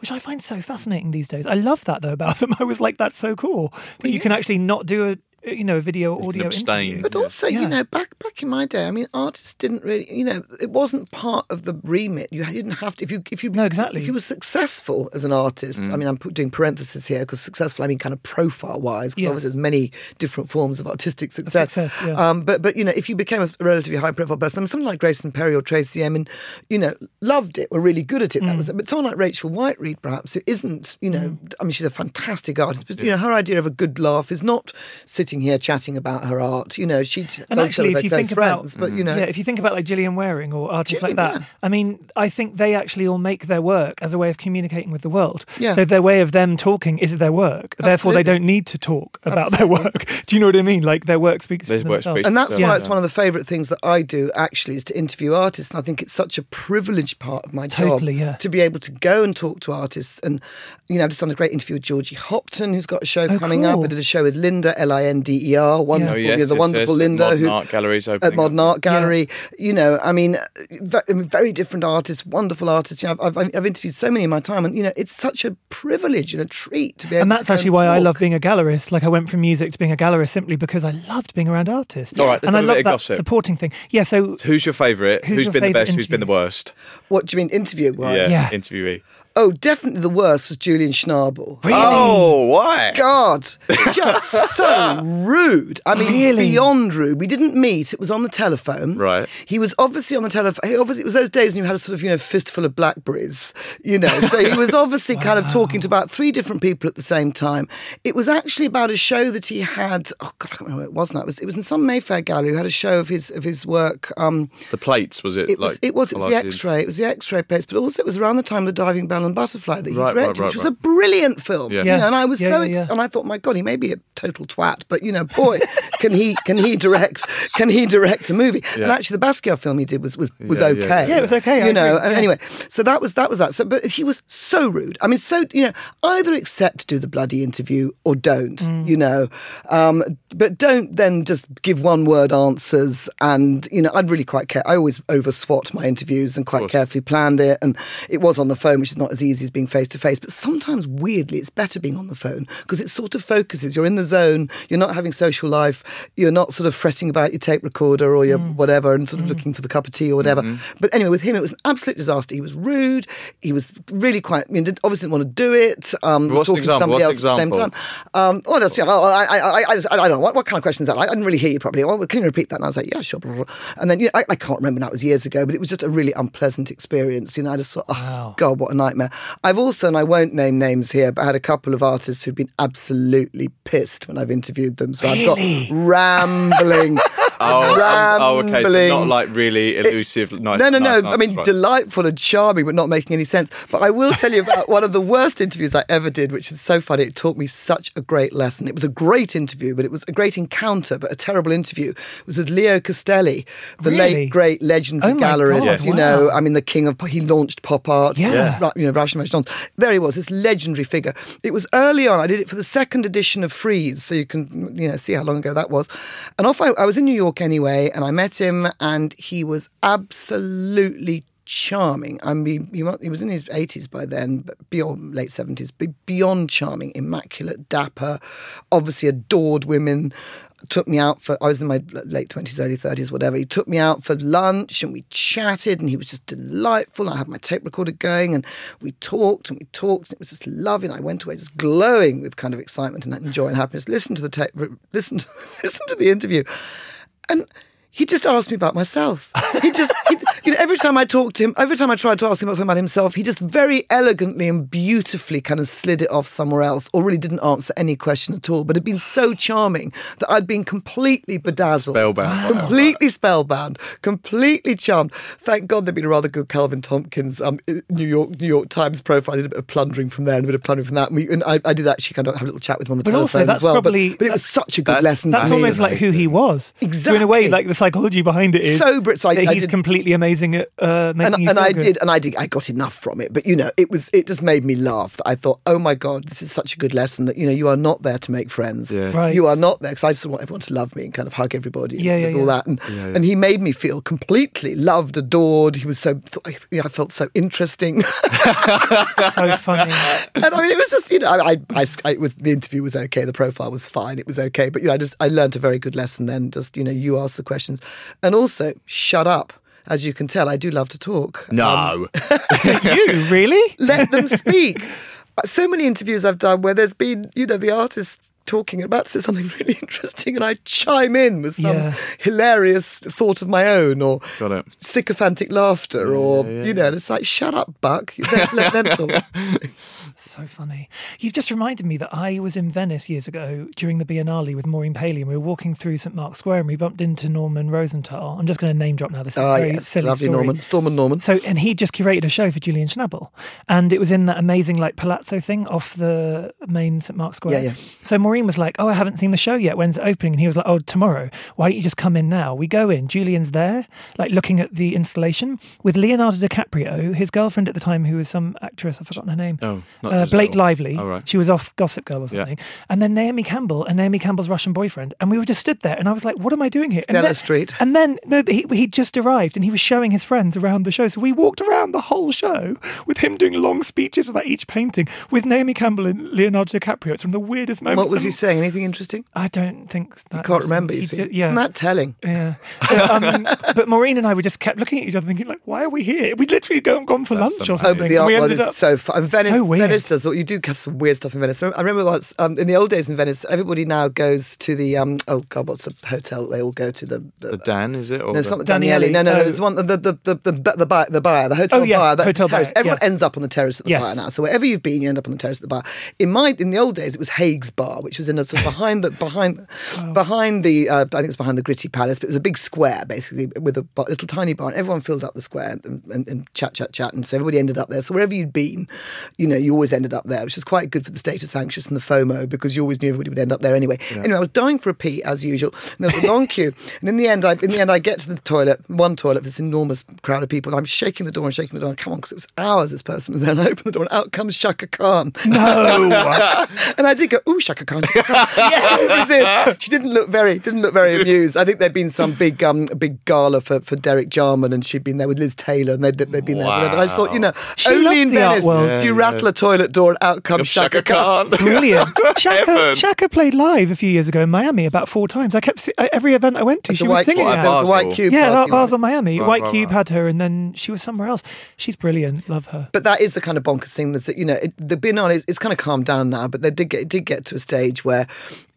which I find so fascinating these days. I love that though about them. I was like that's so cool that you can actually not do a you know a video or audio interview. But also, Yeah. you know, back back in my day, I mean, artists didn't really, you know, it wasn't part of the remit. You didn't have to if you if you No, exactly. if you were successful as an artist. I mean, I'm put- doing parentheses here because successful, I mean, kind of profile wise. Because Yeah. obviously, there's many different forms of artistic success. Success, yeah. um, but but you know, if you became a relatively high profile person, I mean, someone like Grayson Perry or Tracey Emin, you know, loved it, were really good at it. That Mm. was, but someone like Rachel Whiteread, perhaps, who isn't, you know, I mean, she's a fantastic artist, but you know, her idea of a good laugh is not sitting here chatting about her art. You know, she And actually, if you close think about, but you mm. know, yeah, if you think about like Gillian Wearing or artists like that, yeah. I mean, I think they actually all make their work as a way of communicating with the world. Yeah. So their way of them talking is their work. Therefore, they don't need to talk about their work. Do you know what I mean? Like their work speaks Their for work themselves. speaks And that's Yeah. why it's one of the favourite things that I do actually is to interview artists. And I think it's such a privileged part of my Totally, job yeah. to be able to go and talk to artists. And, you know, I've just done a great interview with Georgie Hopton, who's got a show Oh, coming up. cool. I did a show with Linda, L I N D E R, oh, wonderful, Oh, you yes, the yes, wonderful yes. Linda. Modern who, art galleries At Modern up. Art Gallery. You know, I mean, ve- I mean, very different artists, wonderful artists. You know, I've, I've, I've interviewed so many in my time. And, you know, it's such a privilege and a treat to be able and that's go actually why I love being a gallerist. Like I went from music to being a gallerist simply because I loved being around artists. All right, let's and I have a love bit of that gossip. supporting thing. Yeah. So Who's your favourite? Who's Who's your been the favourite best? Who's been the worst? What do you mean, interview wise? Yeah, Yeah. interviewee. Oh, definitely the worst was Julian Schnabel. Oh, why? God, just so rude. I mean, Really? beyond rude. We didn't meet. It was on the telephone. Right. He was obviously on the telephone. He obviously, it was those days when you had a sort of, you know, fistful of blackberries, you know. So he was obviously kind of talking to about three different people at the same time. It was actually about a show that he had. Oh God, I can't remember what it was now. It was, it was in some Mayfair gallery. Who had a show of his of his work. Um, The plates, was it? it was, it was, it was the? X-ray. It was the X-ray plates. but also it was around the time of the Diving Bell and Butterfly that he Right, right, directed, right, which was a brilliant film. Yeah. you know, and I was Yeah, so, yeah, ex- yeah. and I thought, my God, he may be a total twat, but you know, boy, can he can he direct can he direct a movie? And actually, the Basquiat film he did was was, was Yeah, yeah, okay. Yeah, it was okay, I You know, agree, and anyway, so that was that was that. So, but he was so rude. I mean, so you know, either accept to do the bloody interview or don't. Mm. You know, um, but don't then just give one word answers. And you know, I'd really quite care. I always over swat my interviews and quite carefully planned it. And it was on the phone, which is not as easy as being face to face. But sometimes, weirdly, it's better being on the phone because it sort of focuses. You're in the zone. You're not having social life. You're not sort of fretting about your tape recorder or your whatever and sort of looking for the cup of tea or whatever. But anyway, with him, it was an absolute disaster. He was rude. He was really quite. I mean, did- obviously didn't want to do it. Um, was talking to somebody else at the same time. example? Um, what else? Yeah, I, I, I, I, just, I don't know. What, what kind of question is that? I, I didn't really hear you properly. Oh, can you repeat that? And I was like, yeah, sure. blah, blah, blah. And then you know, I, I can't remember now. It was years ago, but it was just a really unpleasant experience. You know, I just thought, oh, God, what a nightmare. I've also, and I won't name names here, but had a couple of artists who've been absolutely pissed when I've interviewed them. So I've got rambling. Oh, um, oh, okay. So rambling- not like really elusive, nice. no, no, nice no. I mean, right. delightful and charming, but not making any sense. But I will tell you about one of the worst interviews I ever did, which is so funny. It taught me such a great lesson. It was a great interview, but it was a great encounter, but a terrible interview. It was with Leo Castelli, the Really? late, great, legendary Oh my gallerist. God, You wow. know, I mean, the king of, he launched pop art. Yeah. Ra- You know, Russian Johns. There he was, this legendary figure. It was early on. I did it for the second edition of Frieze, so you can, you know, see how long ago that was. And off I, I was in New York anyway, and I met him, and he was absolutely charming. I mean, he, was in his 80s by then, but beyond late 70s, but beyond charming, immaculate, dapper, obviously adored women. Took me out for, I was in my late 20s, early 30s, whatever. He took me out for lunch and we chatted and he was just delightful. I had my tape recorder going and we talked and we talked. And it was just lovely. I went away just glowing with kind of excitement and joy and happiness. Listen to the tape, listen to, listen to the interview. And he just asked me about myself. He just, he, you know, every time I talked to him, every time I tried to ask him about something about himself, he just very elegantly and beautifully kind of slid it off somewhere else, or really didn't answer any question at all. But had been so charming that I'd been completely bedazzled, Spellbound. completely spellbound, completely charmed. Thank God there'd been a rather good Calvin Tomkins um, New York New York Times profile. I did a bit of plundering from there and a bit of plundering from that. And, we, and I, I did actually kind of have a little chat with him on the But also, telephone that's as well. probably- but, but it was such a good that's- lesson That's to me. almost like who he was. So in a way, like the psychology behind it is So Brit- so I- that I he's completely amazing at uh, making and, you and feel I good. did, and I did. I got enough from it, but you know, it was. It just made me laugh. I thought, oh my god, this is such a good lesson that you know, you are not there to make friends. Yes. Right. You are not there because I just want everyone to love me and kind of hug everybody. and Yeah, sort of yeah, all yeah. that, and and he made me feel completely loved, adored. He was so. I, yeah, I felt so interesting. so funny. and I mean, it was just you know, I, I, I, I- it was the interview was okay, the profile was fine, it was okay, but you know, I just I learned a very good lesson then. Just you know, you ask the questions, and also shut up. As you can tell, I do love to talk. Um, No. you really? let them speak. So many interviews I've done where there's been, you know, the artist talking about to say something really interesting, and I chime in with some Yeah. hilarious thought of my own or Got it. sycophantic laughter, or you know, and it's like, shut up, Buck. Let, let them talk. So funny. You've just reminded me that I was in Venice years ago during the Biennale with Maureen Paley, and we were walking through St Mark's Square, and we bumped into Norman Rosenthal. I'm just going to name drop now. This is Oh a very yes, silly lovely story. Norman, Storm Norman. So, and he just curated a show for Julian Schnabel, and it was in that amazing like palazzo thing off the main St Mark's Square. Yeah, yeah. So Maureen was like, "Oh, I haven't seen the show yet. When's it opening?" And he was like, "Oh, tomorrow. Why don't you just come in now?" We go in. Julian's there, like looking at the installation with Leonardo DiCaprio, his girlfriend at the time, who was some actress. I've forgotten her name. Oh. Not uh, Blake Lively. Oh, right. She was off Gossip Girl or Yeah. something. And then Naomi Campbell and Naomi Campbell's Russian boyfriend. And we were just stood there and I was like, what am I doing here? and Stella then, Street. And then, no, but he, he just arrived and he was showing his friends around the show. So we walked around the whole show with him doing long speeches about each painting with Naomi Campbell and Leonardo DiCaprio. It's from the weirdest moments. What was he saying? Anything interesting? I don't think that. I can't was- remember. You see, ju- yeah. isn't that telling? Yeah, but, um, but Maureen and I, we just kept looking at each other, thinking, like, "Why are we here? We'd literally gone, gone for lunch or something." Oh, but the art we world ended is up so fun. Venice, so weird. Venice does. You do have some weird stuff in Venice. I remember once um, in the old days in Venice, everybody now goes to the um, oh god, what's the hotel? They all go to the. the, The Dan, is it? Or no, it's not the Danieli. Danieli. No, no, no. Oh. There's one. The the the the the, the, bar, the bar, the hotel Oh, yeah, bar, the hotel terrace. bar, Everyone yeah. ends up on the terrace at the Yes. bar now. So wherever you've been, you end up on the terrace at the bar. In my in the old days, it was Haig's bar, which was in a sort of behind the behind behind the uh, I think it was behind the Gritti Palace, but it was a big square basically with a bar, little tiny bar, and everyone filled up the square and, and, and chat chat chat, and so everybody ended up there. So wherever you'd been, you know, you always ended up there, which is quite good for the status anxious and the FOMO because you always knew everybody would end up there anyway. Anyway, I was dying for a pee as usual, and there was a long queue, and in the end, I in the end I get to the toilet, one toilet, this enormous crowd of people, and I'm shaking the door and shaking the door. And come on, because it was hours this person was there, and I open the door, and out comes Chaka Khan. no. And I did go, ooh, Chaka Khan. yeah, this? She didn't look very, didn't look very amused. I think there'd been some big, um, big gala for, for Derek Jarman, and she'd been there with Liz Taylor, and they'd, they'd been there. Whatever. And I just thought, you know, She only in Venice world. do you Yeah, rattle a toilet door and out comes Chaka, Khan. Brilliant. Chaka, Heaven. Chaka played live a few years ago in Miami about four times. I kept uh, every event I went to, she was singing. What, it. at there was the White Cube yeah, party, Basel, right? Miami. Right, White right, Cube had her, and then she was somewhere else. She's brilliant. Love her. But that is the kind of bonkers thing that's you know it, the Biennale is it's kind of calmed down now, but they did get it did get to a stage where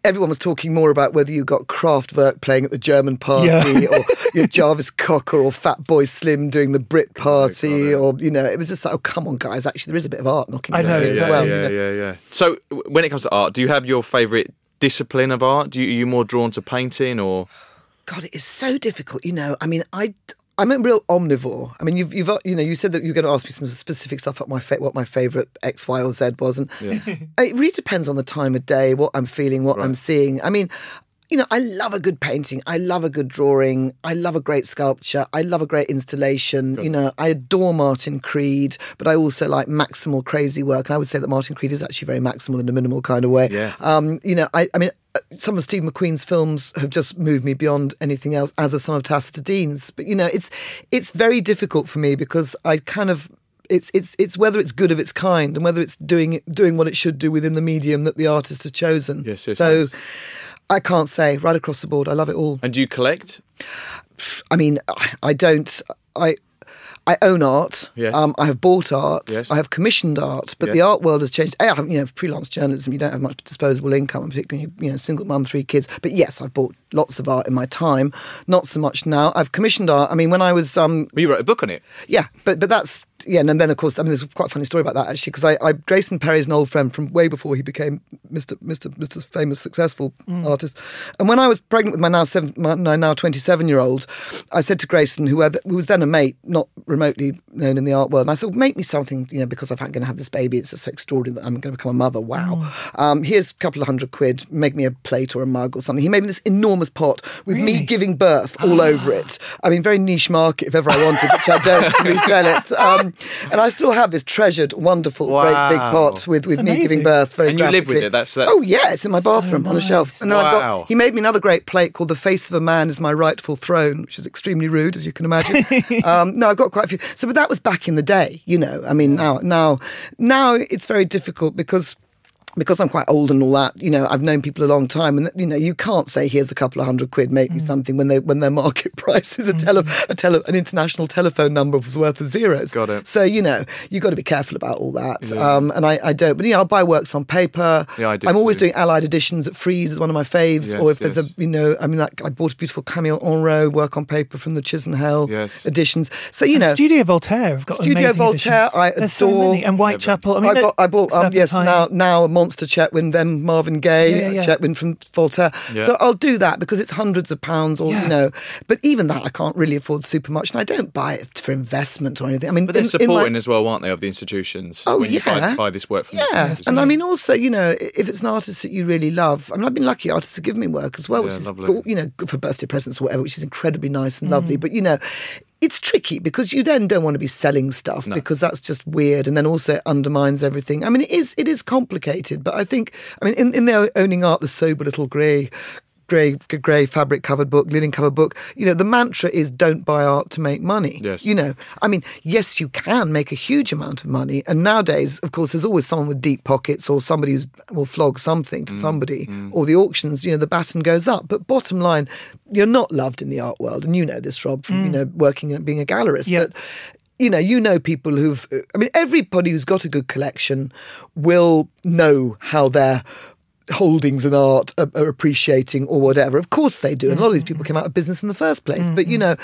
everyone was talking more about whether you got Kraftwerk playing at the German party Yeah. or you know, Jarvis Cocker or Fatboy Slim doing the Brit oh party or you know it was just like oh come on guys actually there is a bit of art knocking I know, around yeah, as well. yeah, you know. yeah, yeah. So w- when it comes to art, do you have your favourite discipline of art? Do you, are you more drawn to painting or? God, it is so difficult. You know, I mean, I. I'm a real omnivore. I mean, you've, you've, you know, you said that you're going to ask me some specific stuff about my fa- what my favourite X, Y, or Z was, and it really depends on the time of day, what I'm feeling, what I'm seeing. I mean, you know, I love a good painting. I love a good drawing. I love a great sculpture. I love a great installation. You know, I adore Martin Creed, but I also like maximal crazy work. And I would say that Martin Creed is actually very maximal in a minimal kind of way. Yeah. Um, you know, I, I mean, uh, some of Steve McQueen's films have just moved me beyond anything else, as are some of Tacita Dean's. But you know, it's it's very difficult for me because I kind of it's it's it's whether it's good of its kind and whether it's doing doing what it should do within the medium that the artist has chosen. Yes, yes, so. yes. I can't say right across the board. I love it all. And do you collect? I mean, I- don't. I I own art. Yes. Um, I have bought art. Yes. I have commissioned art. But Yes. the art world has changed. A, I have, you know, freelance journalism. You don't have much disposable income, particularly you know, single mum, three kids. But yes, I've bought lots of art in my time. Not so much now. I've commissioned art. I mean, when I was um, Well, you wrote a book on it. yeah, but but that's yeah, and then of course, I mean, there's quite a funny story about that actually, because I, I Grayson Perry is an old friend from way before he became Mr. Mr. Mr. Famous successful artist. And when I was pregnant with my now seven, my, now 27 year old, I said to Grayson, who, had, who was then a mate, not remotely known in the art world, and I said, make me something, you know, because I'm going to have this baby. It's just extraordinary that I'm going to become a mother. Wow. Um, here's a couple of hundred quid. Make me a plate or a mug or something. He made me this enormous pot with me giving birth all over it. I mean, very niche market if ever I wanted, which I don't resell it. Um, and I still have this treasured, wonderful, great big pot with, with me giving birth. Very And you live with it, that's- that's- oh yeah, it's in my bathroom on a shelf. And then I've Wow. got. He made me another great plate called "The Face of a Man is My Rightful Throne," which is extremely rude, as you can imagine. um, no, I've got quite a few. So, but that was back in the day, you know. I mean, now, now, now it's very difficult because because I'm quite old and all that, you know, I've known people a long time, and you know, you can't say here's a couple of hundred quid, make me Mm. something when they when their market price is a tele, a tele an international telephone number was worth of zeros. Got it. So you know, you've got to be careful about all that. Um, and I, I don't, but you know, I'll buy works on paper. Yeah, I do I'm always doing allied editions at Frieze is one of my faves. Yes, or if there's a, you know, I mean, like I bought a beautiful Camille Henrot work on paper from the Chisenhale Yes. editions. So you And know, Studio Voltaire have got Studio Voltaire, editions. I so adore. many. and Whitechapel. I mean, I got, I bought, um, yes, now now a Monster Chetwynd, then Marvin Gaye, Yeah, yeah, yeah. Chetwynd from Voltaire. Yeah. So I'll do that because it's hundreds of pounds, or Yeah. you know. But even that, I can't really afford super much, and I don't buy it for investment or anything. I mean, But they're in- in my- supporting as well, aren't they, of the institutions? Oh, when you buy, yeah. buy this work from yeah, the and I mean also, you know, if it's an artist that you really love, I mean, I've been lucky artists have given me work as well, which Yeah, is lovely. you know, good for birthday presents or whatever, which is incredibly nice and lovely. Mm. But you know, it's tricky because you then don't want to be selling stuff because that's just weird and then also it undermines everything. I mean, it is it is complicated, but I think I mean in, in their owning art, the sober little grey grey grey fabric covered book, linen covered book. You know, the mantra is don't buy art to make money. Yes. You know, I mean, yes, you can make a huge amount of money, and nowadays, of course, there's always someone with deep pockets or somebody who will flog something to mm, somebody, mm. or the auctions. You know, the baton goes up. But bottom line, you're not loved in the art world, and you know this, Rob, from you mm. know working and being a gallerist. Yeah. That you know, you know people who've. I mean, everybody who's got a good collection will know how their holdings and art are, are appreciating or whatever. Of course they do, and a lot of these people mm-hmm. came out of business in the first place. But you mm-hmm. know,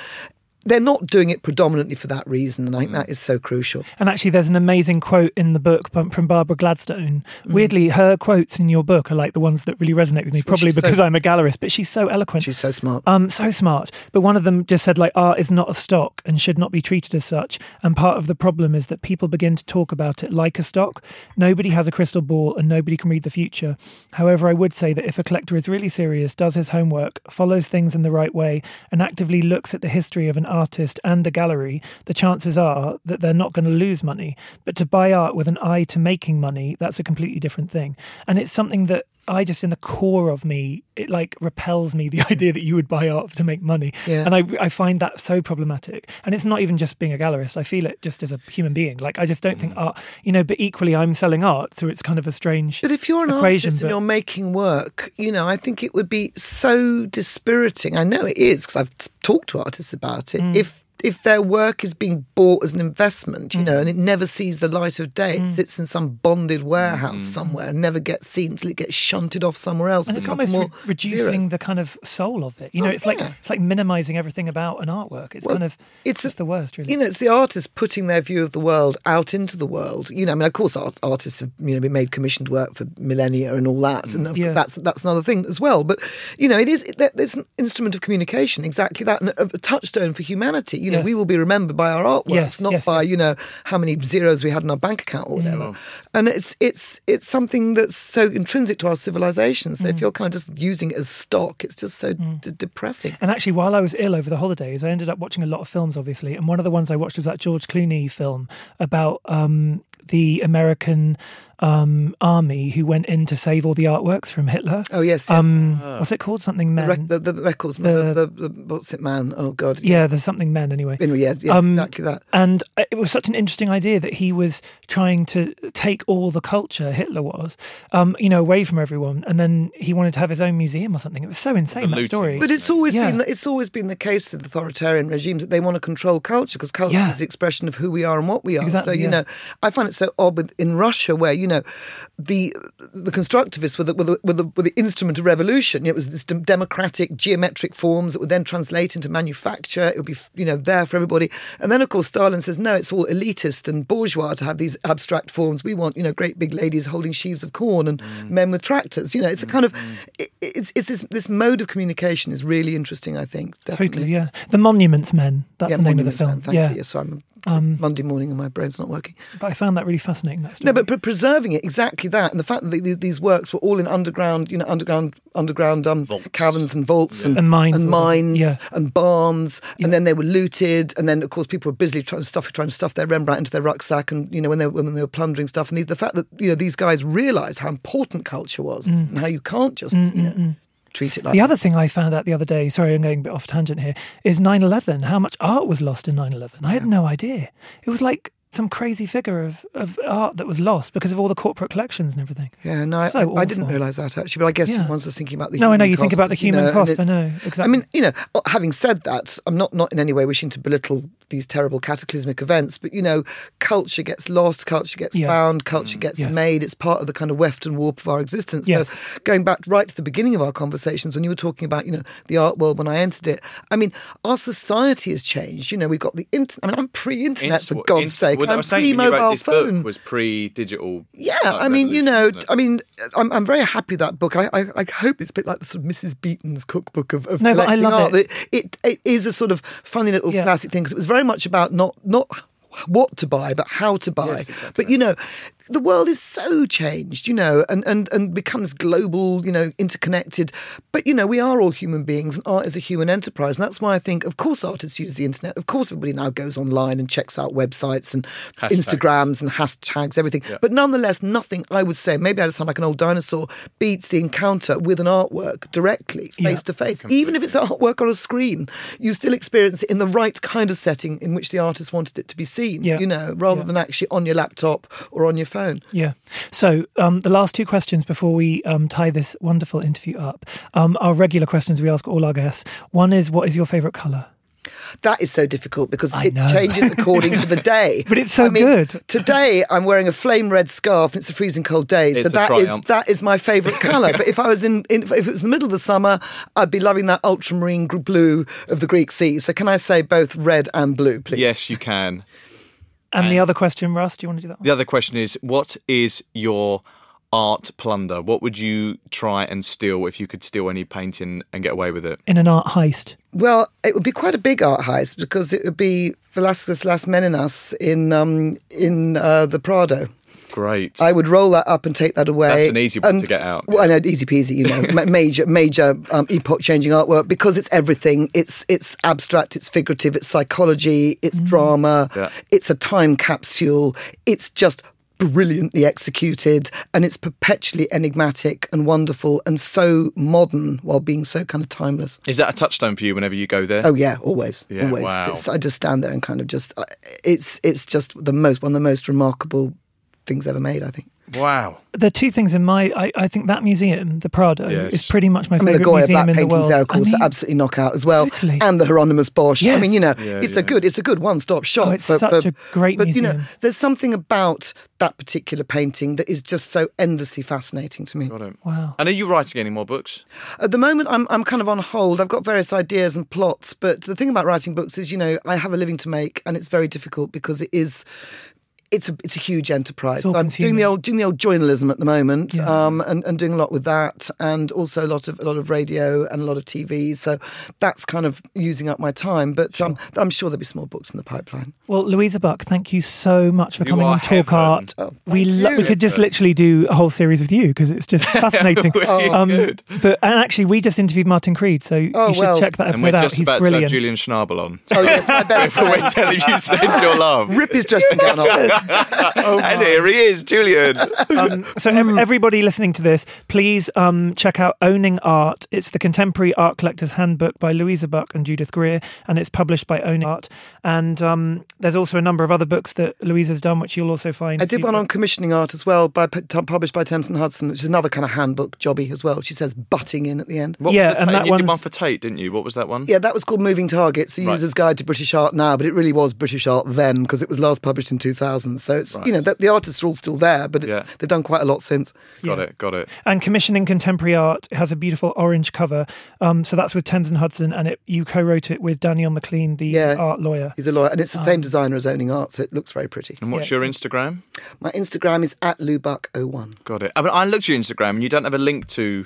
they're not doing it predominantly for that reason, and I think that is so crucial. And actually, there's an amazing quote in the book from from Barbara Gladstone. Weirdly, her quotes in your book are like the ones that really resonate with me, probably she's so- because I'm a gallerist, but she's so eloquent. She's so smart. Um, so smart. But one of them just said, like, art is not a stock and should not be treated as such. And part of the problem is that people begin to talk about it like a stock. Nobody has a crystal ball and nobody can read the future. However, I would say that if a collector is really serious, does his homework, follows things in the right way, and actively looks at the history of an artist and a gallery, the chances are that they're not going to lose money. But to buy art with an eye to making money, that's a completely different thing. And it's something that I just in the core of me, it like repels me the idea that you would buy art to make money. Yeah. And I, I find that so problematic. And it's not even just being a gallerist. I feel it just as a human being. Like I just don't think art, you know, but equally I'm selling art. So it's kind of a strange But if you're an equation. artist and you're making work, you know, I think it would be so dispiriting. I know it is because I've talked to artists about it. Mm. If if their work is being bought as an investment, you Mm. know, and it never sees the light of day, it mm. sits in some bonded warehouse mm-hmm. somewhere and never gets seen until it gets shunted off somewhere else. and it's almost re- more reducing zeros. the kind of soul of it. You oh, know, Oh, it's like yeah. it's like minimizing everything about an artwork. It's Well, kind of it's it's the worst, really. You know, it's the artist putting their view of the world out into the world. You know, I mean, of course, art, artists have you know been made commissioned work for millennia and all that, mm. and Yeah. that's that's another thing as well. But you know, it is it, it's an instrument of communication, exactly that, and a, a touchstone for humanity. You know, Yes. we will be remembered by our artworks, Yes, not yes, by you know how many zeros we had in our bank account or whatever. Mm. And it's it's it's something that's so intrinsic to our civilization. So if mm. you're kind of just using it as stock, it's just so mm. d- depressing. And actually, while I was ill over the holidays, I ended up watching a lot of films, obviously. And one of the ones I watched was that George Clooney film about um, the American um, army who went in to save all the artworks from Hitler. Oh yes, yes. Um, what's it called? Something the, rec- the, the records, The- the, the, the, what's it, man? Oh God, yeah, there's something men anyway. Anyway, yes, yes, Um, exactly that. And it was such an interesting idea that he was trying to take all the culture Hitler was, um, you know, away from everyone, and then he wanted to have his own museum or something. It was so insane that story. But it's always Yeah. been the, it's always been the case with authoritarian regimes that they want to control culture because culture Yeah. is the expression of who we are and what we are. Exactly, so you yeah. know, I find it so odd with in Russia where you know the the constructivists were the were the, were the, were the instrument of revolution. It was this democratic geometric forms that would then translate into manufacture. It would be you know there for everybody. And then of course Stalin says no, it's all elitist and bourgeois to have these abstract forms. We want you know great big ladies holding sheaves of corn and mm. men with tractors. You know, it's a kind of mm-hmm. it, it's it's this this mode of communication is really interesting. I think definitely. totally, yeah. The Monuments Men. That's Yeah, the name of the film. Thank yeah. you. So I'm Um, Monday morning and my brain's not working. But I found that really fascinating. That story. No, but pre- preserving it exactly that, and the fact that these works were all in underground, you know, underground, underground um, caverns and vaults and, And mines and mines Yeah. and barns, Yeah. and then they were looted, and then of course people were busily trying to stuff trying to stuff their Rembrandt into their rucksack, and you know when they when they were plundering stuff, and these, the fact that you know these guys realised how important culture was and how you can't just you know treat it like the other thing I found out the other day, sorry, I'm going a bit off tangent here, is 9 11. How much art was lost in 9 11? I had no idea. It was like some crazy figure of, of art that was lost because of all the corporate collections and everything. Yeah, no, I, So I, I didn't realise that actually, but I guess Yeah. once I was thinking about the No, I know human you think cost, about the human and cost, I know exactly. I mean, you know, having said that, I'm not not in any way wishing to belittle these terrible cataclysmic events, but you know, culture gets lost, culture gets Yeah. found, culture mm, gets Yes. made. It's part of the kind of weft and warp of our existence. Yes. So going back right to the beginning of our conversations when you were talking about, you know, the art world when I entered it, I mean, our society has changed. You know, we've got the internet. I mean, I'm pre-internet Ins- for God's ins- sake. Well, I I'm was saying when you wrote pre-mobile this phone. book was pre-digital. Yeah, like, I mean, you know, revolution, wasn't it? I mean, I'm, I'm very happy with that book. I, I, I hope it's a bit like the sort of Mrs. Beeton's cookbook of, of No, but I collecting love art. it. That It, it is a sort of funny little Yeah. classic thing because it was very much about not not what to buy, but how to buy. But you know, the world is so changed, you know, and, and, and becomes global, you know, interconnected. But, you know, we are all human beings and art is a human enterprise. And that's why I think, of course, artists use the internet. Of course, everybody now goes online and checks out websites and Hashtags. Instagrams and hashtags, everything. But nonetheless, nothing, I would say, maybe I just sound like an old dinosaur, beats the encounter with an artwork directly, face to face. Even if it's artwork on a screen, you still experience it in the right kind of setting in which the artist wanted it to be seen, Yeah. you know, rather Yeah. than actually on your laptop or on your phone. Yeah. So um, the last two questions before we um, tie this wonderful interview up um, are regular questions we ask all our guests. One is, what is your favourite colour? That is so difficult because I it know. changes according to the day. But it's so I mean, good. Today I'm wearing a flame red scarf and it's a freezing cold day, so It's a that is triumph. that is my favourite colour. but if I was in, in if it was the middle of the summer, I'd be loving that ultramarine blue of the Greek sea. So can I say both red and blue, please? Yes, you can. And the other question, Russ, do you want to do that one? The other question is, what is your art plunder? What would you try and steal if you could steal any painting and get away with it? In an art heist. Well, it would be quite a big art heist because it would be Velasquez Las Meninas in um, in uh, the Prado. Great. I would roll that up and take that away. That's an easy one And- to get out, Well, I know, easy peasy. You know, major, major um, epoch-changing artwork because it's everything. It's it's abstract. It's figurative. It's psychology. It's drama. Yeah. It's a time capsule. It's just brilliantly executed and it's perpetually enigmatic and wonderful and so modern while being so kind of timeless. is that a touchstone for you whenever you go there? Oh yeah, always, Yeah, always. wow. It's, I just stand there and kind of just. uh, It's it's just the most one of the most remarkable things ever made. I think. Wow. There are two things in my. I, I think that museum, the Prado, Yes. is pretty much my I mean, the favourite Goya museum black in the world. there, of course, I mean, are absolutely knockout as well, Totally. and the Hieronymus Bosch. I mean, you know, Yeah, it's yeah. a good, it's a good one-stop shop. Oh, it's such a great But you know, there's something about that particular painting that is just so endlessly fascinating to me. Got it. Wow. And are you writing any more books? At the moment, I'm I'm kind of on hold. I've got various ideas and plots, but the thing about writing books is, you know, I have a living to make, and it's very difficult because it is. It's a it's a huge enterprise. It's I'm doing the old doing the old journalism at the moment, Yeah. um, and, and doing a lot with that, and also a lot of a lot of radio and a lot of TV. So that's kind of using up my time. But um, I'm sure there'll be some more books in the pipeline. Well, Louisa Buck, thank you so much for You coming are on Talk. Art. Oh, we lo- we could just literally do a whole series with you because it's just fascinating. Um, good. but and actually, we just interviewed Martin Creed, so Oh, you should well. check that out. And we're out. just He's about brilliant. to have Julian Schnabel on. Oh yes, my best We're telling you send your love. Rip his dressing gown off. and here he is, Julian. Um, so ev- everybody listening to this, please um, check out Owning Art. It's the Contemporary Art Collector's Handbook by Louisa Buck and Judith Greer, and it's published by Owning Art. And um, there's also a number of other books that Louisa's done, which you'll also find. I did one on commissioning art as well, by published by Thames and Hudson, which is another kind of handbook jobby as well. She says butting in at the end. What Yeah, was the and Tate? that you did one for Tate, didn't you? What was that one? Yeah, that was called Moving Targets, the Right. user's guide to British art now, but it really was British art then because it was last published in 2000. So it's, you know, the, the artists are all still there, but it's, Yeah. they've done quite a lot since. Got Yeah. it, got it. And commissioning contemporary art has a beautiful orange cover. Um, so that's with Thames and Hudson, and it, you co-wrote it with Daniel McLean, the Yeah. art lawyer. He's a lawyer, and it's the same Um, designer as Owning Art, so it looks very pretty. And what's Yeah, your Instagram? My Instagram is at lubuck01. Got it. I, mean, I looked at your Instagram and you don't have a link to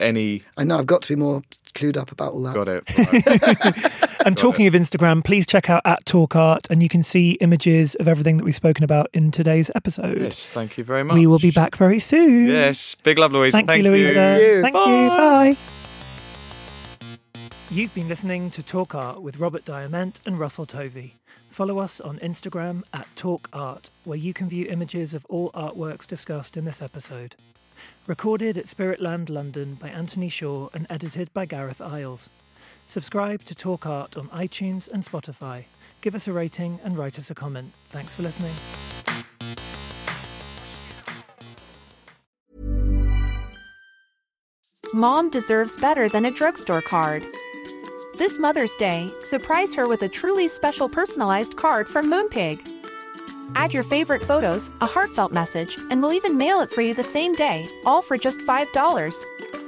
any. I know I've got to be more clued up about all that. Got it. Right. And talking of Instagram, please check out at Talk Art, and you can see images of everything that we've spoken about in today's episode. yes, thank you very much. We will be back very soon. Yes, big love, Louisa. Thank, you, Louisa. Thank you. Thank you. Bye. You've been listening to Talk Art with Robert Diament and Russell Tovey. Follow us on Instagram at Talk Art, where you can view images of all artworks discussed in this episode. Recorded at Spiritland London by Anthony Shaw and edited by Gareth Isles. Subscribe to Talk Art on iTunes and Spotify. Give us a rating and write us a comment. Thanks for listening. Mom deserves better than a drugstore card. This Mother's Day, surprise her with a truly special personalized card from Moonpig. Add your favorite photos, a heartfelt message, and we'll even mail it for you the same day, all for just $5.